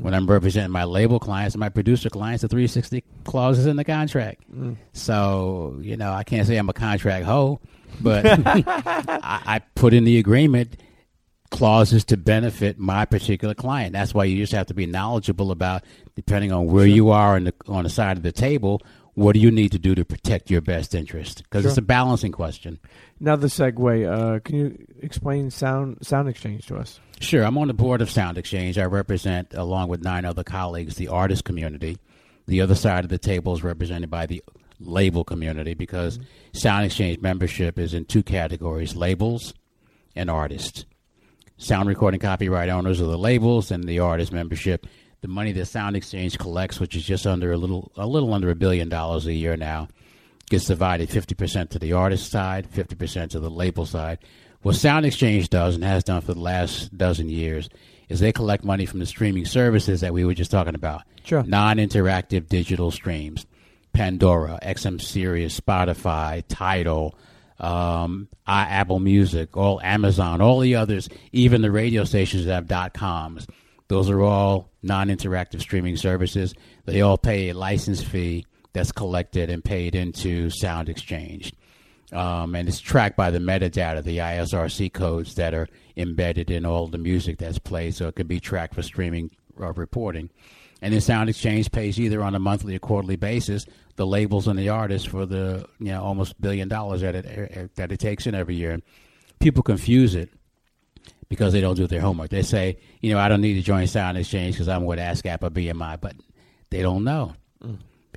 When I'm representing my label clients and my producer clients, the 360 clause is in the contract. Mm. So, you know, I can't say I'm a contract hoe, but [laughs] I, I put in the agreement clauses to benefit my particular client. That's why you just have to be knowledgeable about, depending on where you are on the on the side of the table, what do you need to do to protect your best interest? Because it's a balancing question. Another segue. Uh, can you explain sound sound exchange to us? Sure, I'm on the board of Sound Exchange. I represent, along with nine other colleagues, the artist community. The other side of the table is represented by the label community because Sound Exchange membership is in two categories labels and artists. Sound recording copyright owners are the labels, and the artist membership. The money that Sound Exchange collects, which is just under a little, a little under a billion dollars a year now, gets divided 50% to the artist side, 50% to the label side. What Sound Exchange does and has done for the last dozen years is they collect money from the streaming services that we were just talking about. Sure. Non-interactive digital streams. Pandora, XM Sirius, Spotify, Tidal, um, I, Apple Music, all Amazon, all the others, even the radio stations that have dot coms. Those are all non-interactive streaming services. They all pay a license fee that's collected and paid into Sound Exchange. Um, and it's tracked by the metadata, the ISRC codes that are embedded in all the music that's played, so it can be tracked for streaming uh, reporting. And then Sound Exchange pays either on a monthly or quarterly basis the labels and the artists for the you know almost billion dollars that it that it takes in every year. People confuse it because they don't do their homework. They say, you know, I don't need to join Sound Exchange because I'm with ASCAP or BMI, but they don't know.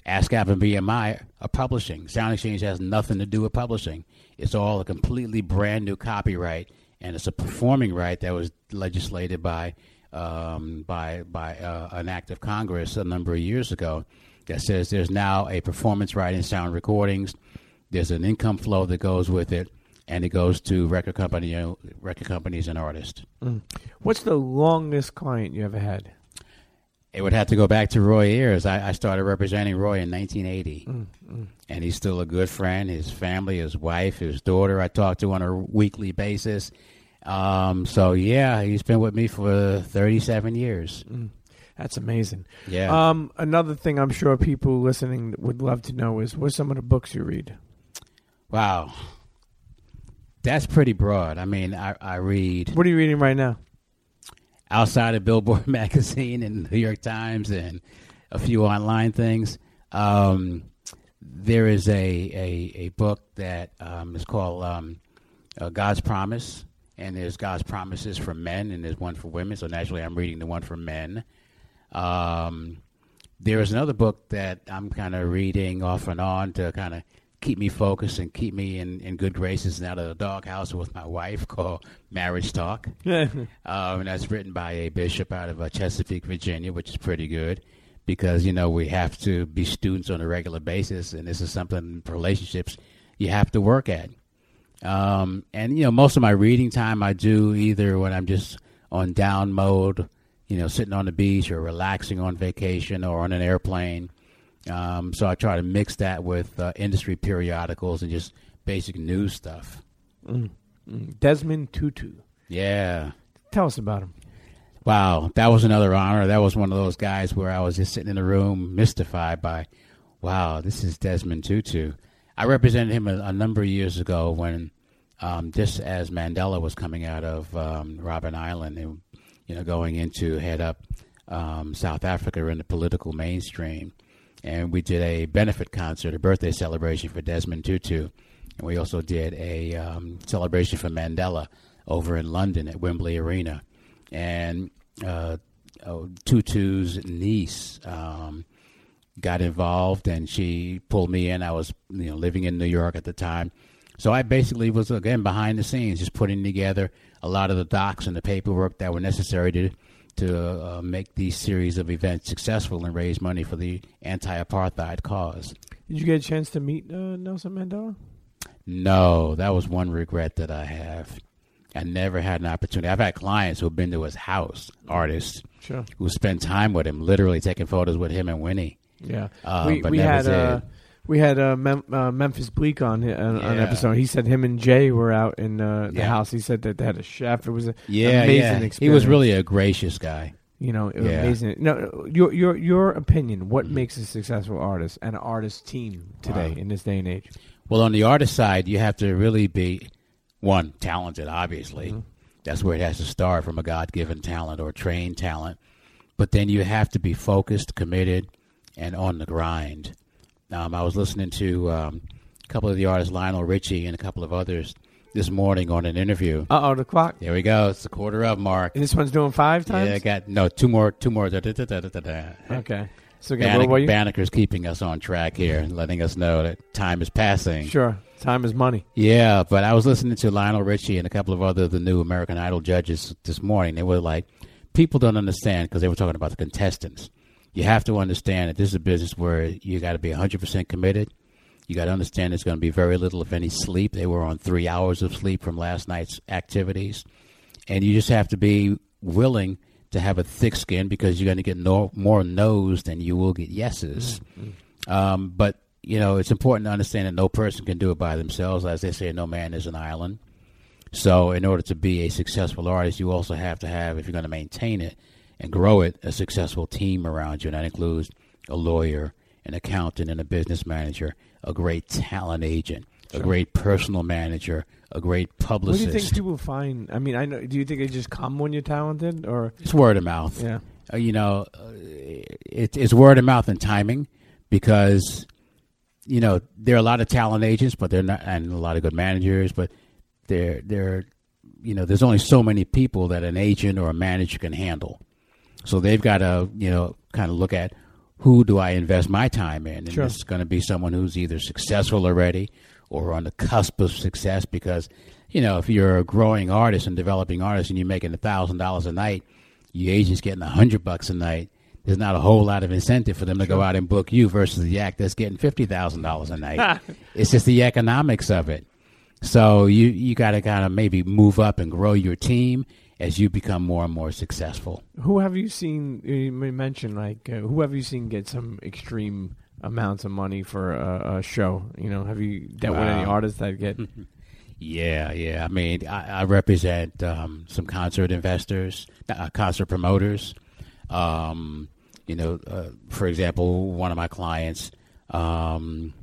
ASCAP and BMI are publishing. Sound Exchange has nothing to do with publishing. It's all a completely brand new copyright, and it's a performing right that was legislated by um, by by uh, an act of Congress a number of years ago. that says there's now a performance right in sound recordings. There's an income flow that goes with it, and it goes to record company, uh, record companies and artists. Mm. What's the longest client you ever had? It would have to go back to Roy Ayers. I, I started representing Roy in 1980, mm, mm. and he's still a good friend. His family, his wife, his daughter, I talk to on a weekly basis. Um, so yeah, he's been with me for 37 years. That's amazing. Yeah. Um, another thing I'm sure people listening would love to know is what's some of the books you read? Wow, that's pretty broad. I mean, I, I read What are you reading right now? outside of Billboard [laughs] magazine and New York Times and a few online things. Um, there is a, a, a book that um, is called um, uh, God's Promise, and there's God's Promises for men, and there's one for women. So naturally, I'm reading the one for men. Um, there is another book that I'm kind of reading off and on to kind of keep me focused and keep me in, in good graces and out of the doghouse with my wife called Marriage Talk. [laughs] Um, and that's written by a bishop out of uh, Chesapeake, Virginia, which is pretty good because, you know, we have to be students on a regular basis, and this is something for relationships you have to work at. Um, and, you know, most of my reading time I do either when I'm just on down mode, you know, sitting on the beach or relaxing on vacation or on an airplane. Um, so I try to mix that with uh, industry periodicals and just basic news stuff. Desmond Tutu. Yeah. Tell us about him. Wow, that was another honor. That was one of those guys where I was just sitting in the room mystified by, wow, this is Desmond Tutu. I represented him a, a number of years ago when, um, just as Mandela was coming out of um, Robben Island and, you know, going into head up um, South Africa in the political mainstream. And we did a benefit concert, a birthday celebration for Desmond Tutu. And we also did a um, celebration for Mandela over in London at Wembley Arena. And uh, oh, Tutu's niece um, got involved, and she pulled me in. I was, you know, living in New York at the time, so I basically was again behind the scenes, just putting together a lot of the docs and the paperwork that were necessary to to uh, make these series of events successful and raise money for the anti-apartheid cause. Did you get a chance to meet uh, Nelson Mandela? No, that was one regret that I have. I never had an opportunity. I've had clients who've been to his house, artists Sure. who spent time with him, literally taking photos with him and Winnie. Yeah. Uh, we but we never had uh, did. We had uh, Mem- uh, Memphis Bleek on on Yeah. episode. He said him and Jay were out in uh, the Yeah. house. He said that they had a chef. It was a Yeah, amazing yeah. experience. He was really a gracious guy. you know it was Yeah. amazing. No, your your your opinion. What Mhm. makes a successful artist and an artist team today in this day and age? Well, on the artist side, you have to really be one talented. Obviously, Mhm. that's where it has to start from a God-given talent or trained talent. But then you have to be focused, committed, and on the grind. Um, I was listening to um, a couple of the artists, Lionel Richie and a couple of others, this morning on an interview. Uh oh, the clock. There we go. It's the quarter of mark. And this one's doing five times. Yeah, I got no two more, two more. Da, da, da. Okay. So okay, Banneker, you? Banneker's keeping us on track here letting us know that time is passing. Sure. Time is money. Yeah, but I was listening to Lionel Richie and a couple of other the new American Idol judges this morning. They were like, people don't understand because they were talking about the contestants. You have to understand that this is a business where you got to be 100% committed. You got to understand there's going to be very little, if any, sleep. They were on three hours of sleep from last night's activities. And you just have to be willing to have a thick skin because you're going to get no, more no's than you will get yeses. Um, but you know, it's important to understand that no person can do it by themselves. As they say, no man is an island. So, in order to be a successful artist, you also have to have, if you're going to maintain it and grow it, a successful team around you. And that includes a lawyer, an accountant, and a business manager, a great talent agent, a great personal manager, a great publicist. What do you think people find? I mean, I know. Do you think they just come when you're talented, or it's word of mouth. yeah? uh, you know, uh, it, it's word of mouth and timing because, you know, there are a lot of talent agents, but they're not, and a lot of good managers, but they're, they're, you know, there's only so many people that an agent or a manager can handle. So they've got to, you know, kind of look at who do I invest my time in? And Sure. it's going to be someone who's either successful already or on the cusp of success because, you know, if you're a growing artist and developing artist and you're making a thousand dollars a night, your agent's getting a hundred bucks a night. there's not a whole lot of incentive for them to go out and book you versus the act that's getting fifty thousand dollars a night. [laughs] it's just the economics of it. So you you got to kind of maybe move up and grow your team as you become more and more successful. Who have you seen? You mentioned like uh, who have you seen get some extreme amounts of money for a, a show? You know, have you dealt with any artists that get? [laughs] Yeah, yeah. I mean, I, I represent um, some concert investors, uh, concert promoters. Um, you know, uh, for example, one of my clients um,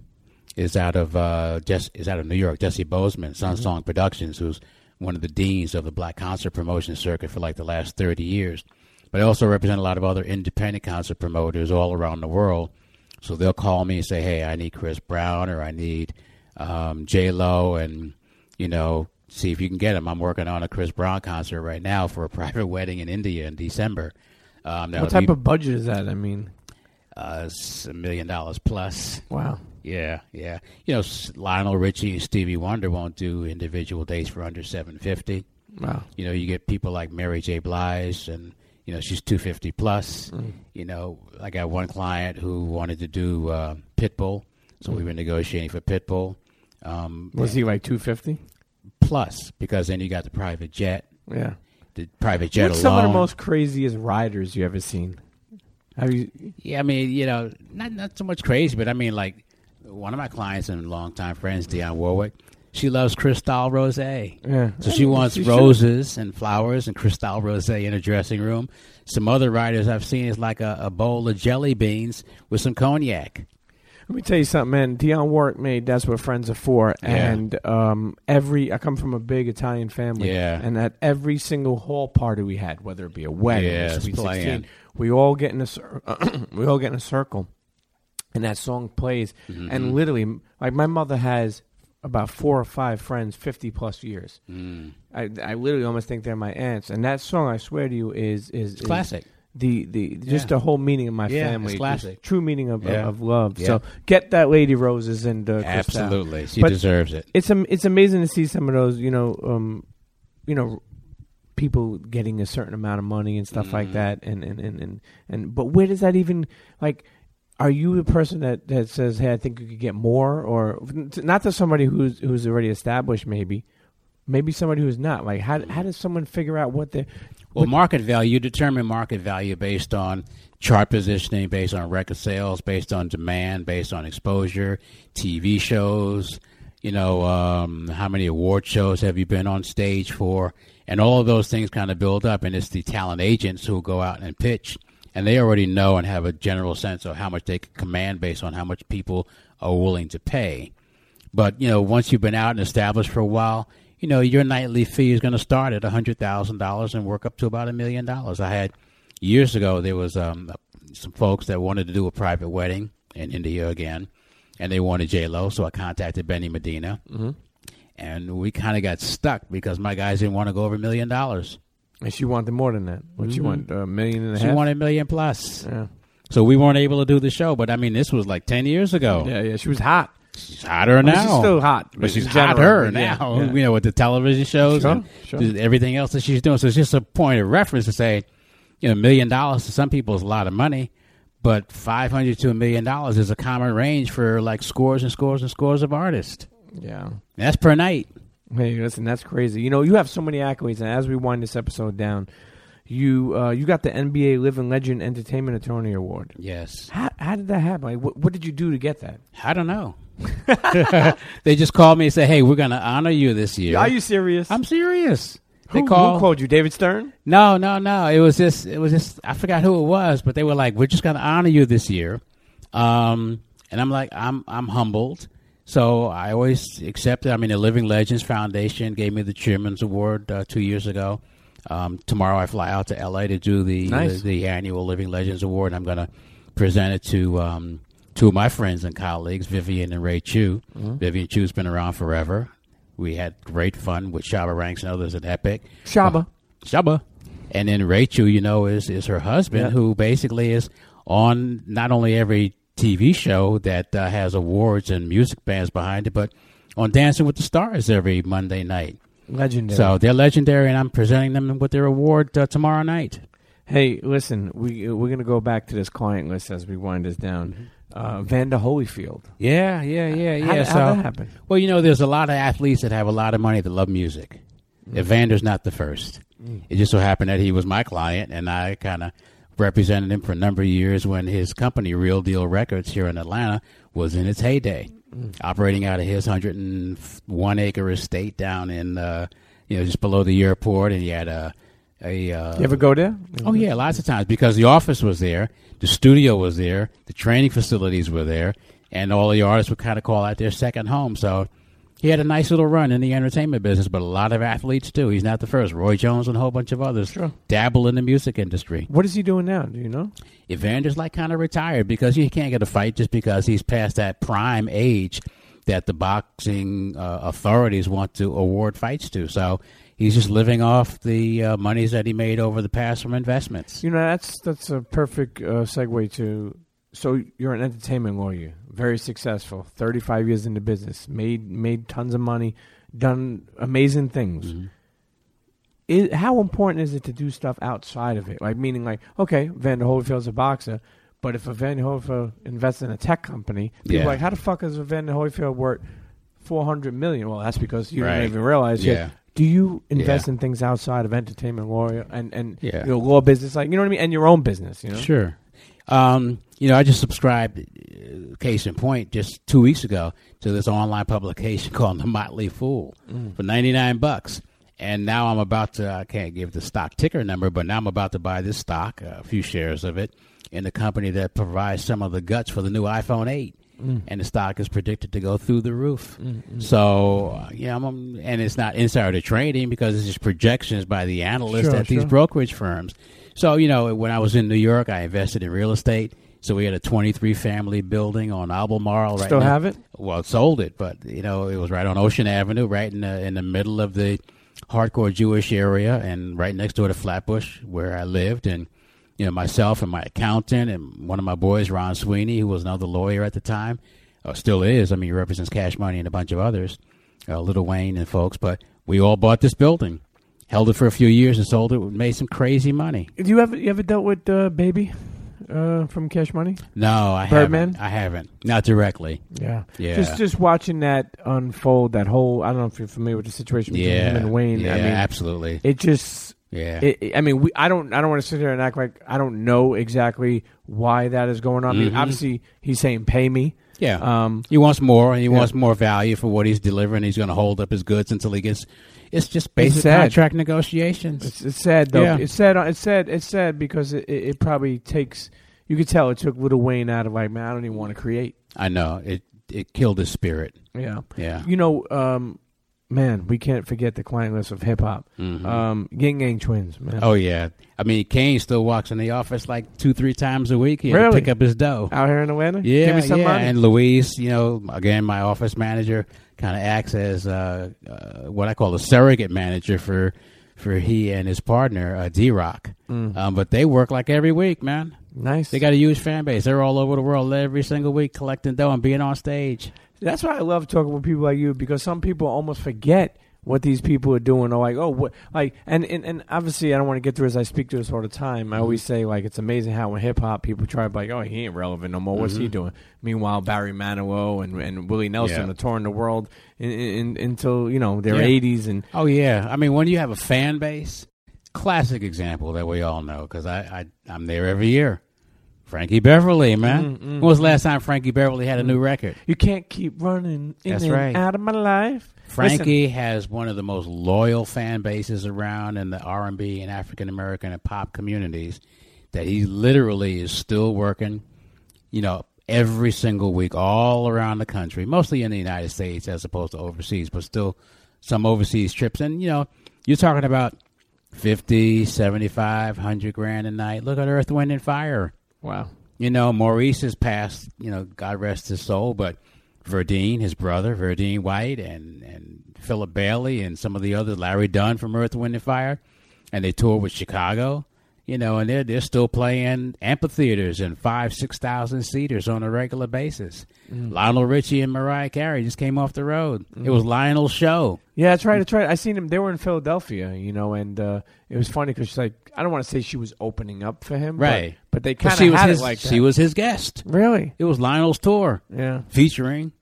is out of uh, Jess, is out of New York. Jesse Bozeman, Sunsong Productions, who's one of the deans of the black concert promotion circuit for like the last thirty years. But I also represent a lot of other independent concert promoters all around the world. So they'll call me and say, "Hey, I need Chris Brown, or I need um, J Lo," and you know, see if you can get him. I'm working on a Chris Brown concert right now for a [laughs] private wedding in India in December. Um, What type of budget is that? I mean, uh, a million dollars plus? wow. Yeah, yeah. You know, Lionel Richie and Stevie Wonder won't do individual dates for under seven fifty. Wow. You know, you get people like Mary J. Blige, and you know she's two fifty plus. Mm. You know, I got one client who wanted to do uh, Pitbull, so we were negotiating for Pitbull. Um, Was he like two fifty? plus because then you got the private jet, Yeah. the private jet What's alone. some of the most craziest riders you ever seen? Have you? Yeah, I mean, you know, not not so much crazy, but I mean, like one of my clients and longtime friends, Dionne Warwick, she loves Cristal Rose. Yeah. So she [laughs] wants should- roses and flowers and Cristal Rose in her dressing room. Some other writers I've seen is like a, a bowl of jelly beans with some cognac. Let me tell you something, man. Dionne Warwick made "That's What Friends Are For," Yeah. and um, every I come from a big Italian family, Yeah. and at every single hall party we had, whether it be a wedding, Yeah, a sweet sixteen, we all get in a cir- [coughs] we all get in a circle, and that song plays, Mm-hmm. and literally, like my mother has about four or five friends, fifty plus years. Mm. I I literally almost think they're my aunts, and that song, I swear to you, is is, It's is classic. the the just Yeah. the whole meaning of my Yeah, family, just classic. true meaning of Yeah. of, of love. Yeah. So get that lady roses and uh, Absolutely, she But- deserves it. It's am- it's amazing to see some of those, you know, um, you know, people getting a certain amount of money and stuff like Mhm. that, and and, and and and but where does that even like? Are you the person that, that says, "Hey, I think you could get more," or not to somebody who's who's already established, maybe, maybe somebody who's not? Like, how how does someone figure out what they? Well, market value, you determine market value based on chart positioning, based on record sales, based on demand, based on exposure, TV shows, you know, um, how many award shows have you been on stage for? And all of those things kind of build up. And it's the talent agents who go out and pitch. And they already know and have a general sense of how much they can command based on how much people are willing to pay. But you know, once you've been out and established for a while, you know your nightly fee is going to start at a hundred thousand dollars and work up to about a million dollars. I had years ago there was um, some folks that wanted to do a private wedding in India again, and they wanted J Lo, so I contacted Benny Medina, Mm-hmm. and we kind of got stuck because my guys didn't want to go over a million dollars. And she wanted more than that. What she Mhm. want? A million and a She half. wanted a million plus, yeah. so we weren't able to do the show. But I mean, this was like ten years ago. yeah, yeah. She was hot. She's hotter now. she's still hot, but she's in general, hotter but yeah, now. yeah. You know, with the television shows Sure, and sure. th- everything else that she's doing. So it's just a point of reference to say, you know, a million dollars to some people is a lot of money, but five hundred to a million dollars is a common range for like scores and scores and scores of artists. Yeah. That's per night. Hey, listen, that's crazy. You know, you have so many accolades, and as we wind this episode down, you uh, you got the NBA Living Legend Entertainment Attorney Award. Yes. How, how did that happen? Like, what, what did you do to get that? I don't know. [laughs] they just called me and said, "Hey, we're going to honor you this year." Are you serious? I'm serious. who, They call. who called you? David Stern? No, no, no. It was just, it was just. I forgot who it was, but they were like, "We're just going to honor you this year," um, and I'm like, I'm, I'm humbled. So I always accepted. I mean, the Living Legends Foundation gave me the Chairman's Award uh, two years ago. Um, tomorrow I fly out to L.A. to do the Nice. the, the annual Living Legends Award. I'm going to present it to um, two of my friends and colleagues, Vivian and Ray Chew. Vivian Chew's been around forever. We had great fun with Shabba Ranks and others at Epic. Shabba. Shabba. And then Ray Rachel, you know, is is her husband, Yeah. who basically is on not only every TV show that uh, has awards and music bands behind it, but on Dancing with the Stars every Monday night. Legendary. So they're legendary, and I'm presenting them with their award uh, tomorrow night. Hey, listen, we we're gonna go back to this client list as we wind this down. Uh, Vander Holyfield. Yeah, yeah, yeah, yeah. How, so, how that happen? well, you know, there's a lot of athletes that have a lot of money that love music. Evander's not the first. It just so happened that he was my client, and I kind of represented him for a number of years when his company, Real Deal Records, here in Atlanta, was in its heyday, operating out of his 101 acre estate down in, uh, you know, just below the airport, and he had a a. Uh, You ever go there? Oh yeah, lots of times because the office was there, the studio was there, the training facilities were there, and all the artists would kind of call out their second home. So he had a nice little run in the entertainment business, but a lot of athletes too. He's not the first. Roy Jones and a whole bunch of others Sure. dabble in the music industry. What is he doing now? Do you know? Evander's like kind of retired because he can't get a fight just because he's past that prime age that the boxing uh, authorities want to award fights to. So he's just living off the uh, monies that he made over the past from investments. You know, that's that's a perfect uh, segue to. So you're an entertainment lawyer, very successful, 35 years in the business, made made tons of money, done amazing things. Mm-hmm. Is, how important is it to do stuff outside of it? Like meaning, like okay, Vander Holyfield's a boxer, but if a Vander Holyfield invests in a tech company, people Yeah. like, how the fuck is a Vander Holyfield worth 400 million? Well, that's because you Right. didn't even realize. yet. Yeah. Do you invest Yeah. in things outside of entertainment lawyer and and Yeah. you know, law business, like you know what I mean, and your own business? You know, Sure. Um, you know, I just subscribed, uh, case in point, just two weeks ago to this online publication [laughs] called The Motley Fool for 99 bucks. And now I'm about to, I can't give the stock ticker number, but now I'm about to buy this stock, a few shares of it, in the company that provides some of the guts for the new iPhone 8. And the stock is predicted to go through the roof. So, uh, yeah, I'm, and it's not insider trading because it's just projections by the analysts Sure, at these brokerage firms. So, you know, when I was in New York, I invested in real estate. So we had a 23 family building on Albemarle. Right Still now. have it? Well, it sold it, but you know, it was right on Ocean Avenue, right in the in the middle of the hardcore Jewish area, and right next door to Flatbush, where I lived. And you know, myself and my accountant and one of my boys, Ron Sweeney, who was another lawyer at the time, uh, still is. I mean, he represents Cash Money and a bunch of others, uh, Lil Wayne and folks. But we all bought this building, held it for a few years, and sold it. Made some crazy money. Do you ever you ever dealt with uh, Baby uh, from Cash Money? No, I Birdman? haven't. I haven't. Not directly. Yeah, Yeah. Just just watching that unfold, that whole I don't know if you're familiar with the situation between Yeah. him and Wayne. Yeah, I mean, absolutely. it just. Yeah. It, it- I mean, we, I don't. I don't want to sit here and act like I don't know exactly why that is going on. I mean, Mhm. obviously, he's saying pay me. Yeah. Um, he wants more, and he wants more value for what he's delivering. He's going to hold up his goods until he gets. It's just basic sad. contract negotiations. It's, it's sad though. Yeah. It's sad. It's sad. It's sad because it, it, it probably takes. You could tell it took Lil Wayne out of like, man, I don't even want to create. I know it. It killed his spirit. Yeah. Yeah. You know, um, man, we can't forget the client list of hip hop. Mhm. Um, Gang Gang Twins, man. Oh yeah. I mean, Kane still walks in the office like two, three times a week. He had to Really? pick up his dough. Out here in Atlanta? Yeah, Give me some yeah. money. And Louise, you know, again, my office manager kind of acts as uh, uh, what I call a surrogate manager for for he and his partner, uh, D Rock. Mm. Um, but they work like every week, man. nice. They got a huge fan base. They're all over the world every single week collecting dough and being on stage. That's why I love talking with people like you because some people almost forget what these people are doing or like, oh, what, like, and, and, and obviously I don't want to get through as I speak to this all the time. I always say, like, it's amazing how in hip hop people try to be like, oh, he ain't relevant no more. What's he doing? Meanwhile, Barry Manilow and, and Willie Nelson Mm-hmm. Yeah. are touring the world in, in, until, you know, their Yeah. 80s. And Oh yeah, I mean when you have a fan base, classic example that we all know because I, I I'm there every year. Frankie Beverly, man. Mm, When was the last time Frankie Beverly had a new record? you can't keep running in That's right. out of my life. Frankie has one of the most loyal fan bases around in the R and B and African American and pop communities. That he literally is still working, you know, every single week all around the country, mostly in the United States as opposed to overseas, but still some overseas trips. And you know, you're talking about 50, 75, 100 grand a night. Look at Earth, Wind and Fire. Wow. You know, Maurice has passed, you know, God rest his soul, but Verdine, his brother, Verdine White, and, and Philip Bailey, and some of the other, Larry Dunn from Earth, Wind, and Fire, and they toured with Chicago. You know, and they're they're still playing amphitheaters and five, six thousand seaters on a regular basis. Lionel Richie and Mariah Carey just came off the road. It was Lionel's show. Yeah, that's right. That's right. I seen him. They were in Philadelphia, you know, and uh, it was funny because she's like, I don't want to say she was opening up for him, Right. But, they But kind she of was had his it like she was his guest. really, It was Lionel's tour yeah. featuring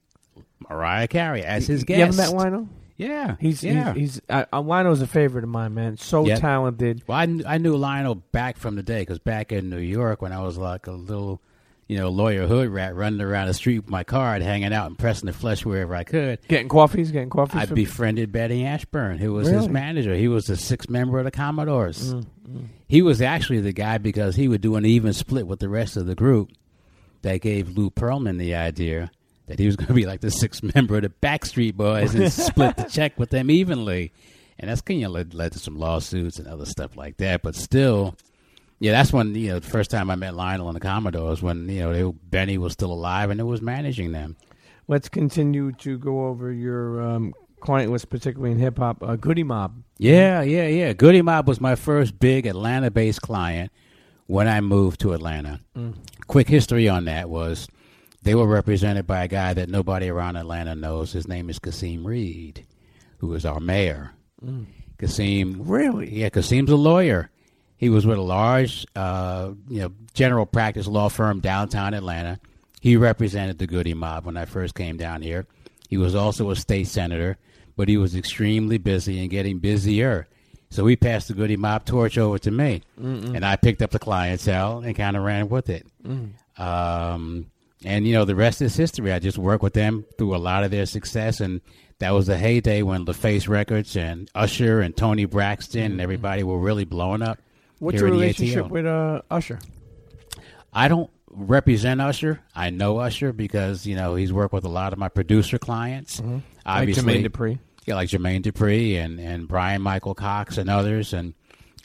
Mariah Carey as his guest. You ever met Lionel? Yeah, He's yeah. he's, he's uh, uh, Lionel's a favorite of mine, man. So Yep. talented. Well, I, kn- I knew Lionel back from the day because back in New York when I was like a little, you know, lawyer hood rat running around the street with my card, hanging out and pressing the flesh wherever I could. Getting coffees, getting coffees. I befriended Benny Ashburn, who was his manager. He was the sixth member of the Commodores. Mm, He was actually the guy because he would do an even split with the rest of the group that gave Lou Pearlman the idea that he was going to be like the sixth [laughs] member of the Backstreet Boys and split the check with them evenly. And that's kind of led, led to some lawsuits and other stuff like that. But still, yeah, that's when you know the first time I met Lionel and the Commodores when you know they, Benny was still alive and it was managing them. Let's continue to go over your um, client list, particularly in hip hop. Uh, Goodie Mob. Yeah, yeah, yeah. Goodie Mob was my first big Atlanta-based client when I moved to Atlanta. Quick history on that was they were represented by a guy that nobody around Atlanta knows. His name is Kasim Reed, who is our mayor. Kasim, Really? yeah, Kasim's a lawyer. He was with a large, uh, you know, general practice law firm downtown Atlanta. He represented the Goodie Mob when I first came down here. He was also a state senator, but he was extremely busy and getting busier. So he passed the Goodie Mob torch over to me, and I picked up the clientele and kind of ran with it. Um, and you know, the rest is history. I just worked with them through a lot of their success, and that was the heyday when LaFace Records and Usher and Toni Braxton and everybody were really blowing up. What's your relationship with uh, Usher? I don't represent Usher. I know Usher because you know he's worked with a lot of my producer clients. Obviously, like Jermaine Dupri. yeah, like Jermaine Dupri and and Bryan Michael Cox and others, and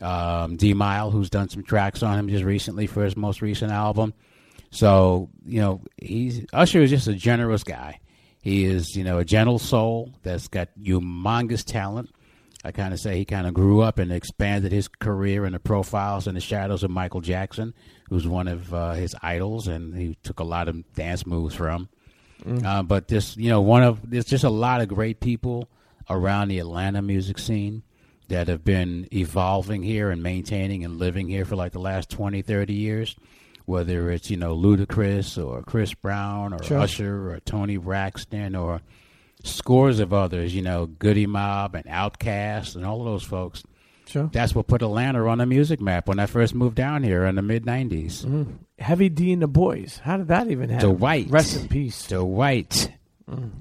um, D'Mile, who's done some tracks on him just recently for his most recent album. So you know, he's Usher is just a generous guy. He is you know a gentle soul that's got humongous talent. I kind of say he kind of grew up and expanded his career in the profiles and the shadows of Michael Jackson, who's one of uh, his idols, and he took a lot of dance moves from. Uh, but just you know, one of there's just a lot of great people around the Atlanta music scene that have been evolving here and maintaining and living here for like the last 20, 30 years. Whether it's you know Ludacris or Chris Brown or Sure. Usher or Toni Braxton or scores of others, you know, Goodie Mob and Outkast and all of those folks. Sure. That's what put Atlanta on the music map when I first moved down here in the mid '90s. Heavy D and the Boys. How did that even happen? Dwight. Rest in peace. So White.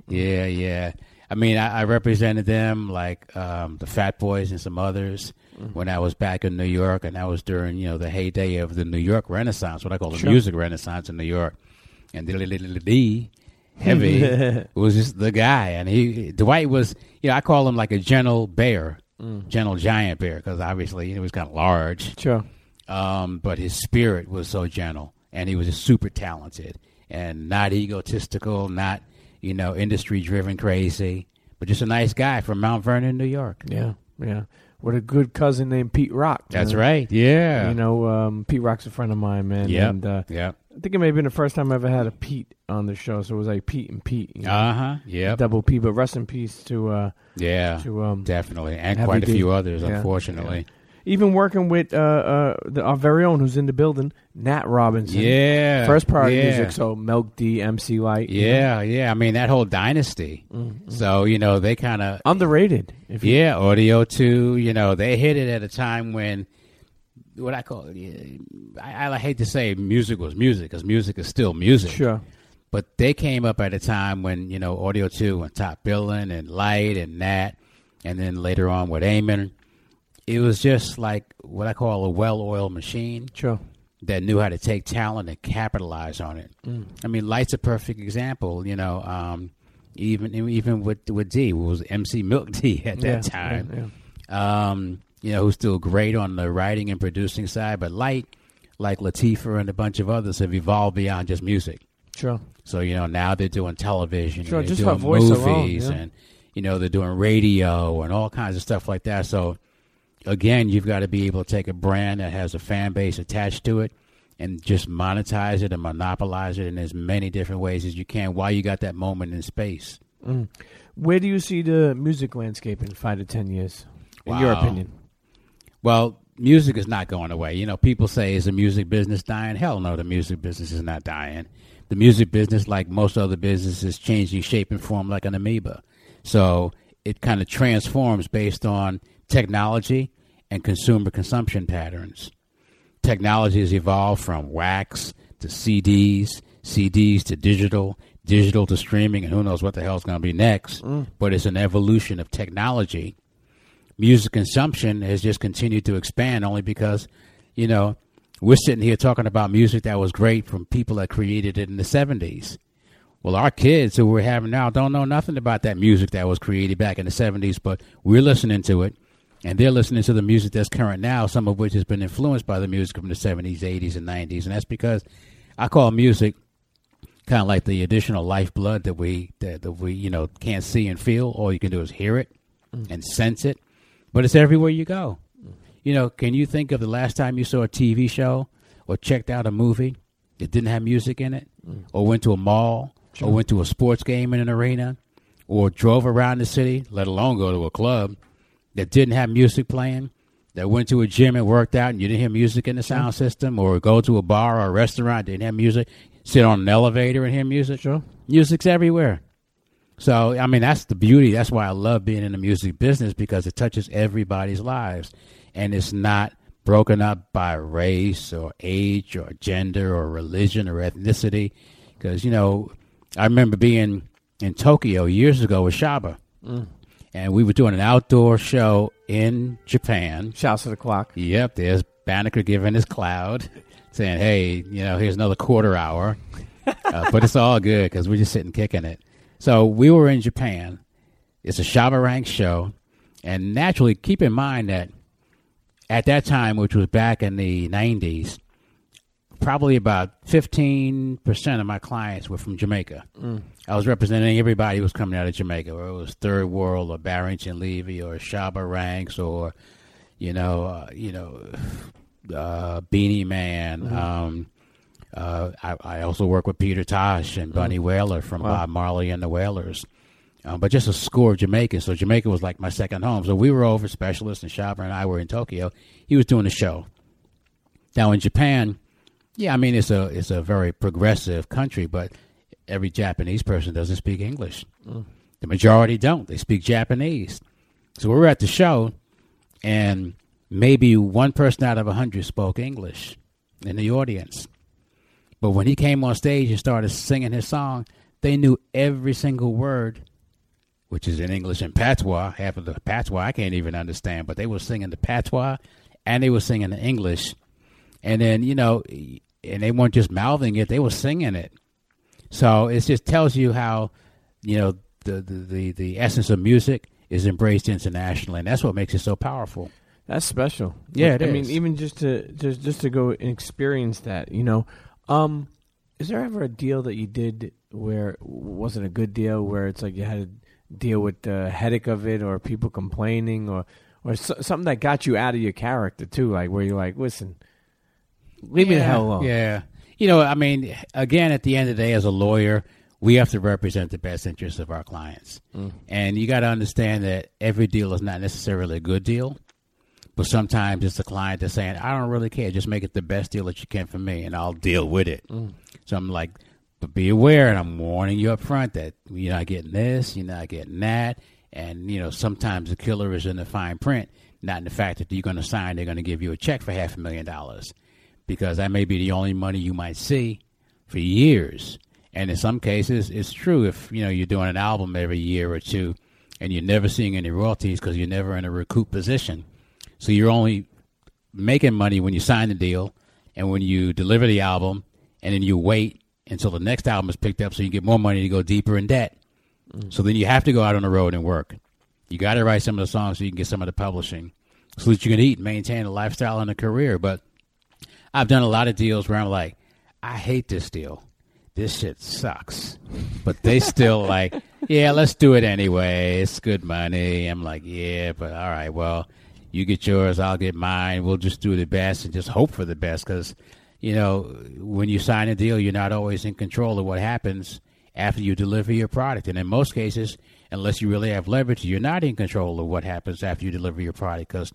Yeah, yeah. I mean, I, I represented them like um, the Fat Boys and some others when I was back in New York, and that was during you know the heyday of the New York Renaissance, what I call the Sure. music Renaissance in New York. And D Heavy [laughs] was just the guy, and he Dwight was, you know, I call him like a gentle bear, gentle giant bear, because obviously he was kind of large Sure. um, but his spirit was so gentle, and he was just super talented and not egotistical, not you know industry driven crazy, but just a nice guy from Mount Vernon, New York. Yeah. Yeah. With a good cousin named Pete Rock. That's man. right. Yeah. You know, um, Pete Rock's a friend of mine, man. Yep. And uh, Yep. I think it may have been the first time I ever had a Pete on the show. So it was like Pete and Pete. You know, Uh huh. Yeah. Double P. But rest in peace to uh, Yeah. to um, Definitely, and quite a few others, Yeah. unfortunately. Even working with uh, uh, the, our very own who's in the building, Nat Robinson. Yeah. First Priority yeah. of music. So Milk D, MC Lyte. you know. Yeah, yeah. I mean that whole dynasty. Mm-hmm. So you know they kind of Underrated. If you, Yeah, Audio 2, you know, they hit it at a time when what I call it, I, I hate to say music was music because music is still music. Sure. But they came up at a time when, you know, Audio 2 and Top Billing and Lyte and Nat, and then later on with Eamon. It was just like what I call a well oiled machine Sure. that knew how to take talent and capitalize on it. I mean, Lyte's a perfect example. You know, um, even even with with D, who was MC Milk [laughs] D at that Yeah, time. yeah, yeah. Um, you know, who's still great on the writing and producing side, but Lyte, like Latifah and a bunch of others, have evolved beyond just music. Sure. So you know now they're doing television, Sure, and they're doing voice movies, alone, and you know they're doing radio and all kinds of stuff like that. So again, you've got to be able to take a brand that has a fan base attached to it and just monetize it and monopolize it in as many different ways as you can while you got that moment in space. Mm. Where do you see the music landscape in five to ten years, in Wow. your opinion? Well, music is not going away. You know, people say, is the music business dying? Hell no, the music business is not dying. The music business, like most other businesses, is changing shape and form like an amoeba. So it kind of transforms based on technology and consumer consumption patterns. Technology has evolved from wax to CDs, CDs to digital, digital to streaming, and who knows what the hell's going to be next. Mm. But it's an evolution of technology music consumption has just continued to expand only because, you know, we're sitting here talking about music that was great from people that created it in the 70s. Well, our kids who we're having now don't know nothing about that music that was created back in the 70s, but we're listening to it, and they're listening to the music that's current now, some of which has been influenced by the music from the 70s, 80s, and 90s. And that's because I call music kind of like the additional lifeblood that we that, that we you know can't see and feel. All you can do is hear it mm. and sense it, but it's everywhere you go. You know, can you think of the last time you saw a TV show or checked out a movie that didn't have music in it, mm. or went to a mall, or went to a sports game in an arena, or drove around the city, let alone go to a club that didn't have music playing? That went to a gym and worked out and you didn't hear music in the sound system, or go to a bar or a restaurant, didn't have music, sit on an elevator and hear music. Sure. Music's everywhere. So, I mean, that's the beauty. That's why I love being in the music business because it touches everybody's lives. And it's not broken up by race or age or gender or religion or ethnicity. Because, you know, I remember being in Tokyo years ago with Shabba. Mm. And we were doing an outdoor show in Japan. Shouts to the clock. Yep, there's Banneker giving his cloud, saying, "Hey, you know, here's another quarter hour," uh, but it's all good because we're just sitting kicking it. So we were in Japan. It's a Shabba Rank show, and naturally, keep in mind that at that time, which was back in the '90s, probably about 15% of my clients were from Jamaica. I was representing everybody who was coming out of Jamaica, whether it was Third World or Barrington Levy or Shabba Ranks or, you know, uh, you know, uh, Beenie Man. Um, uh, I, I also work with Peter Tosh and Bunny Wailer from Bob Marley and the Wailers. Um, but just a score of Jamaicans. So Jamaica was like my second home. So we were over specialists, and Shabba and I were in Tokyo. He was doing a show. Now in Japan, yeah, I mean it's a it's a very progressive country, but every Japanese person doesn't speak English. Mm. The majority don't. They speak Japanese. So we were at the show, and maybe one person out of a hundred spoke English in the audience. But when he came on stage and started singing his song, they knew every single word, which is in English and patois. Half of the patois I can't even understand, but they were singing the patois and they were singing the English. And then, you know, and they weren't just mouthing it, they were singing it. So it just tells you how, you know, the, the, the, the essence of music is embraced internationally, and that's what makes it so powerful. That's special. Yeah, it I is. mean, even just to just just to go and experience that, you know. Um, is there ever a deal that you did where wasn't a good deal, where it's like you had to deal with the headache of it, or people complaining, or or so, something that got you out of your character too, like where you're like, listen, leave me the hell alone. Yeah. You know, I mean, again, at the end of the day, as a lawyer, we have to represent the best interests of our clients. Mm. And you got to understand that every deal is not necessarily a good deal, but sometimes it's the client that's saying, I don't really care. Just make it the best deal that you can for me, and I'll deal with it. Mm. So I'm like, but be aware, and I'm warning you up front that you're not getting this, you're not getting that. And, you know, sometimes the killer is in the fine print, not in the fact that you're going to sign, they're going to give you a check for half a million dollars because that may be the only money you might see for years. And in some cases, it's true if you know you're doing an album every year or two, and you're never seeing any royalties because you're never in a recoup position. So you're only making money when you sign the deal and when you deliver the album, and then you wait until the next album is picked up so you get more money to go deeper in debt. Mm. So then you have to go out on the road and work. You got to write some of the songs so you can get some of the publishing, so that you can eat, and maintain a lifestyle and a career. But I've done a lot of deals where I'm like, I hate this deal. This shit sucks. But they still [laughs] like, yeah, let's do it anyway. It's good money. I'm like, yeah, but all right, well, You get yours, I'll get mine. We'll just do the best and just hope for the best because, you know, when you sign a deal, you're not always in control of what happens after you deliver your product. And in most cases, unless you really have leverage, you're not in control of what happens after you deliver your product because,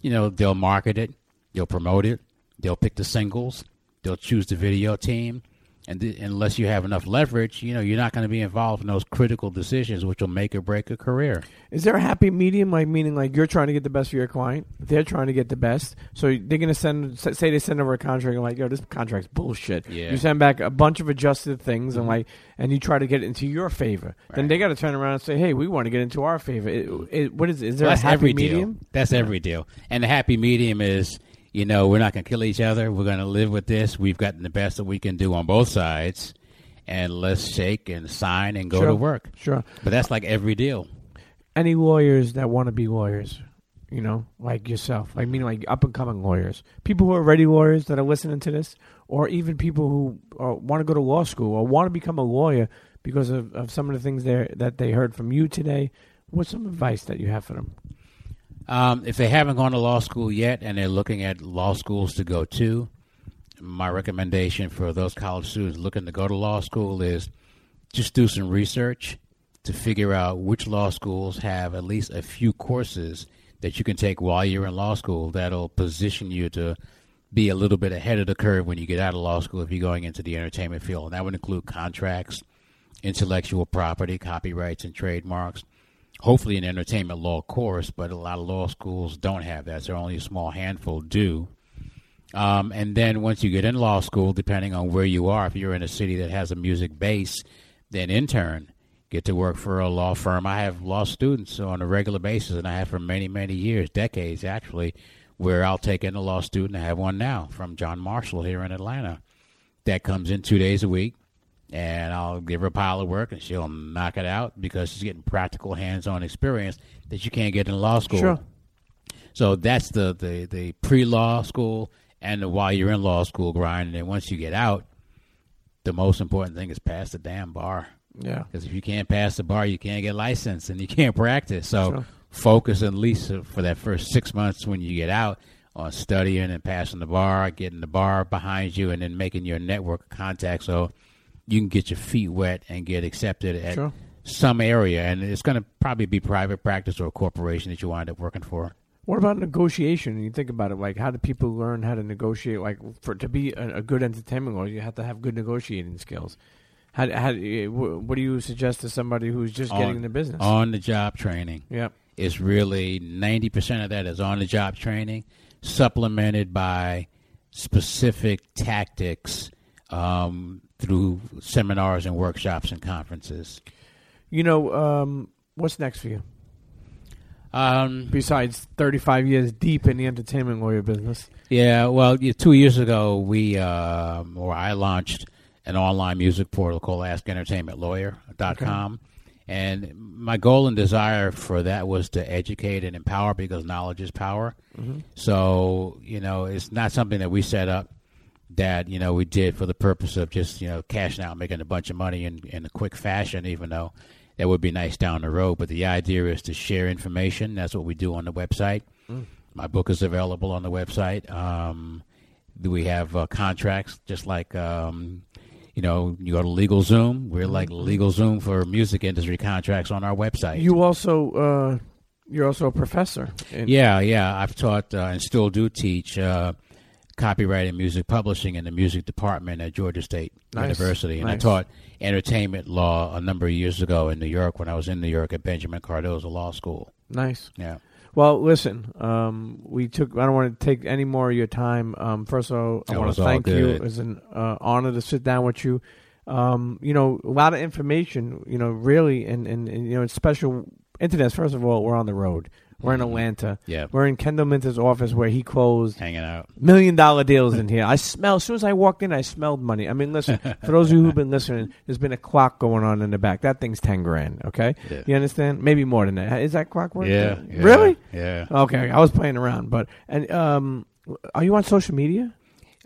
you know, they'll market it, they'll promote it, they'll pick the singles, they'll choose the video team. And th- unless you have enough leverage, you know, you're not going to be involved in those critical decisions which will make or break a career. Is there a happy medium, like meaning like you're trying to get the best for your client, they're trying to get the best, so they're gonna send say they send over a contract and like, yo, this contract's bullshit. Yeah. You send back a bunch of adjusted things and mm-hmm. like, and you try to get it into your favor. Then they got to turn around and say, hey, we want to get into our favor. It, it, what is? Is there Well, a happy every medium? Deal. That's every deal. And the happy medium is, you know, we're not going to kill each other. We're going to live with this. We've gotten the best that we can do on both sides, and let's shake and sign and go Sure. to work. Sure. But that's like every deal. Any lawyers that want to be lawyers, you know, like yourself, I mean, like up and coming lawyers, people who are already lawyers that are listening to this, or even people who uh, want to go to law school or want to become a lawyer because of, of some of the things there that they heard from you today. What's some advice that you have for them? Um, if they haven't gone to law school yet and they're looking at law schools to go to, my recommendation for those college students looking to go to law school is just do some research to figure out which law schools have at least a few courses that you can take while you're in law school that'll position you to be a little bit ahead of the curve when you get out of law school if you're going into the entertainment field. And that would include contracts, intellectual property, copyrights, and trademarks. Hopefully, an entertainment law course, but a lot of law schools don't have that, so only a small handful do. Um, and then once you get in law school, depending on where you are, if you're in a city that has a music base, then intern, get to work for a law firm. I have law students on a regular basis, and I have for many, many years, decades actually, where I'll take in a law student. I have one now from John Marshall here in Atlanta that comes in two days a week, and I'll give her a pile of work, and she'll knock it out because she's getting practical, hands-on experience that you can't get in law school. Sure. So that's the, the, the pre law school and the while you're in law school grind. And then once you get out, the most important thing is pass the damn bar. Yeah. Because if you can't pass the bar, you can't get licensed and you can't practice. So Sure. focus at least for that first six months when you get out on studying and passing the bar, getting the bar behind you, and then making your network of contacts so you can get your feet wet and get accepted at Sure. some area. And it's going to probably be private practice or a corporation that you wind up working for. What about negotiation? When you think about it, like how do people learn how to negotiate? Like for to be a, a good entertainment lawyer, you have to have good negotiating skills. How, how what do you suggest to somebody who's just getting On- into business? On the job training. Yep. It's really 90% of that is on the job training, supplemented by specific tactics um, through seminars and workshops and conferences. You know, um, what's next for you Um, besides 35 years deep in the entertainment lawyer business? yeah, well, two years ago, we um or I launched an online music portal called AskEntertainmentLawyer.com. And my goal and desire for that was to educate and empower because knowledge is power. So, you know, it's not something that we set up that, you know, we did for the purpose of just, you know, cashing out, making a bunch of money in, in a quick fashion, even though that would be nice down the road. But the idea is to share information. That's what we do on the website. My book is available on the website. Um, we have uh, contracts just like um, you know you go to LegalZoom? We're like LegalZoom for music industry contracts on our website. You also uh, you're also a professor. in- yeah, yeah. I've taught uh, and still do teach uh, copyright and music publishing in the music department at Georgia State Nice, University, and I taught entertainment law a number of years ago in New York when I was in New York at Benjamin Cardozo Law School. Nice. Yeah. Well, listen, um, we took. I don't want to take any more of your time. Um, first of all, I That want to thank you. It was an uh, honor to sit down with you. Um, you know, a lot of information. You know, really, and, and, and you know, it's special. Internet. First of all, we're on the road. We're in. Atlanta. Yeah. We're in Kendall Minter's office where he closed Hanging out. million dollar deals in [laughs] here. I smell as soon as I walked in, I smelled money. I mean, listen, for those of you who've been listening, there's been a clock going on in the back. That thing's ten grand. Okay, Yeah. you understand? Maybe more than that. Is that clock worth? Yeah, yeah, Really? Yeah. Okay, I was playing around, but and um, are you on social media?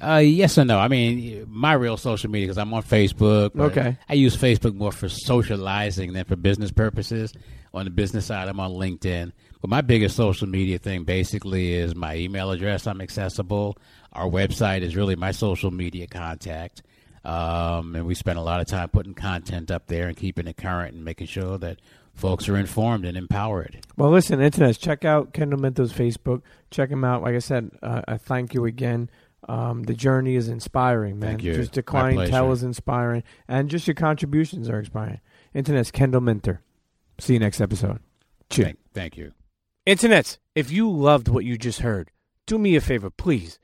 Uh, yes and no. I mean, my real social media because I'm on Facebook. Okay. I use Facebook more for socializing than for business purposes. On the business side, I'm on LinkedIn. But my biggest social media thing basically is my email address. I'm accessible. Our website is really my social media contact. Um, and we spend a lot of time putting content up there and keeping it current and making sure that folks are informed and empowered. Well, listen, internet, check out Kendall Minter's Facebook. Check him out. Like I said, uh, I thank you again. Um, the journey is inspiring, man. Thank you. Just clientele pleasure. is inspiring, and just your contributions are inspiring. Internet's Kendall Minter. See you next episode. Cheers. Thank, thank you. Internets, if you loved what you just heard, do me a favor, please.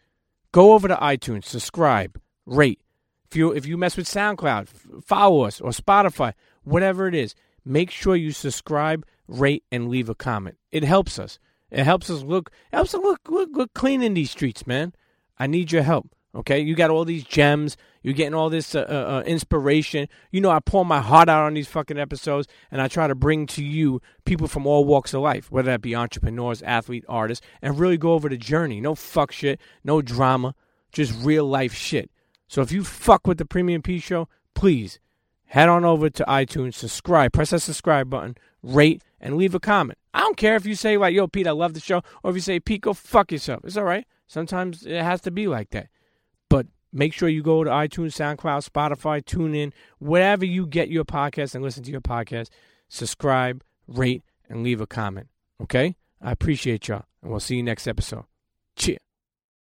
Go over to iTunes, subscribe, rate. If you if you mess with SoundCloud, follow us or Spotify, whatever it is, make sure you subscribe, rate, and leave a comment. It helps us. It helps us look helps us look look, look clean in these streets, man. I need your help. Okay, you got all these gems. You're getting all this uh, uh, uh, inspiration. You know, I pour my heart out on these fucking episodes, and I try to bring to you people from all walks of life, whether that be entrepreneurs, athlete, artists, and really go over the journey. No fuck shit, no drama, just real life shit. So if you fuck with the Premium Pete Show, please head on over to iTunes, subscribe, press that subscribe button, rate, and leave a comment. I don't care if you say like, "Yo, Pete, I love the show," or if you say, "Pete, go fuck yourself." It's all right. Sometimes it has to be like that. Make sure you go to iTunes, SoundCloud, Spotify, TuneIn, wherever you get your podcast and listen to your podcast. Subscribe, rate, and leave a comment. Okay? I appreciate y'all, and we'll see you next episode.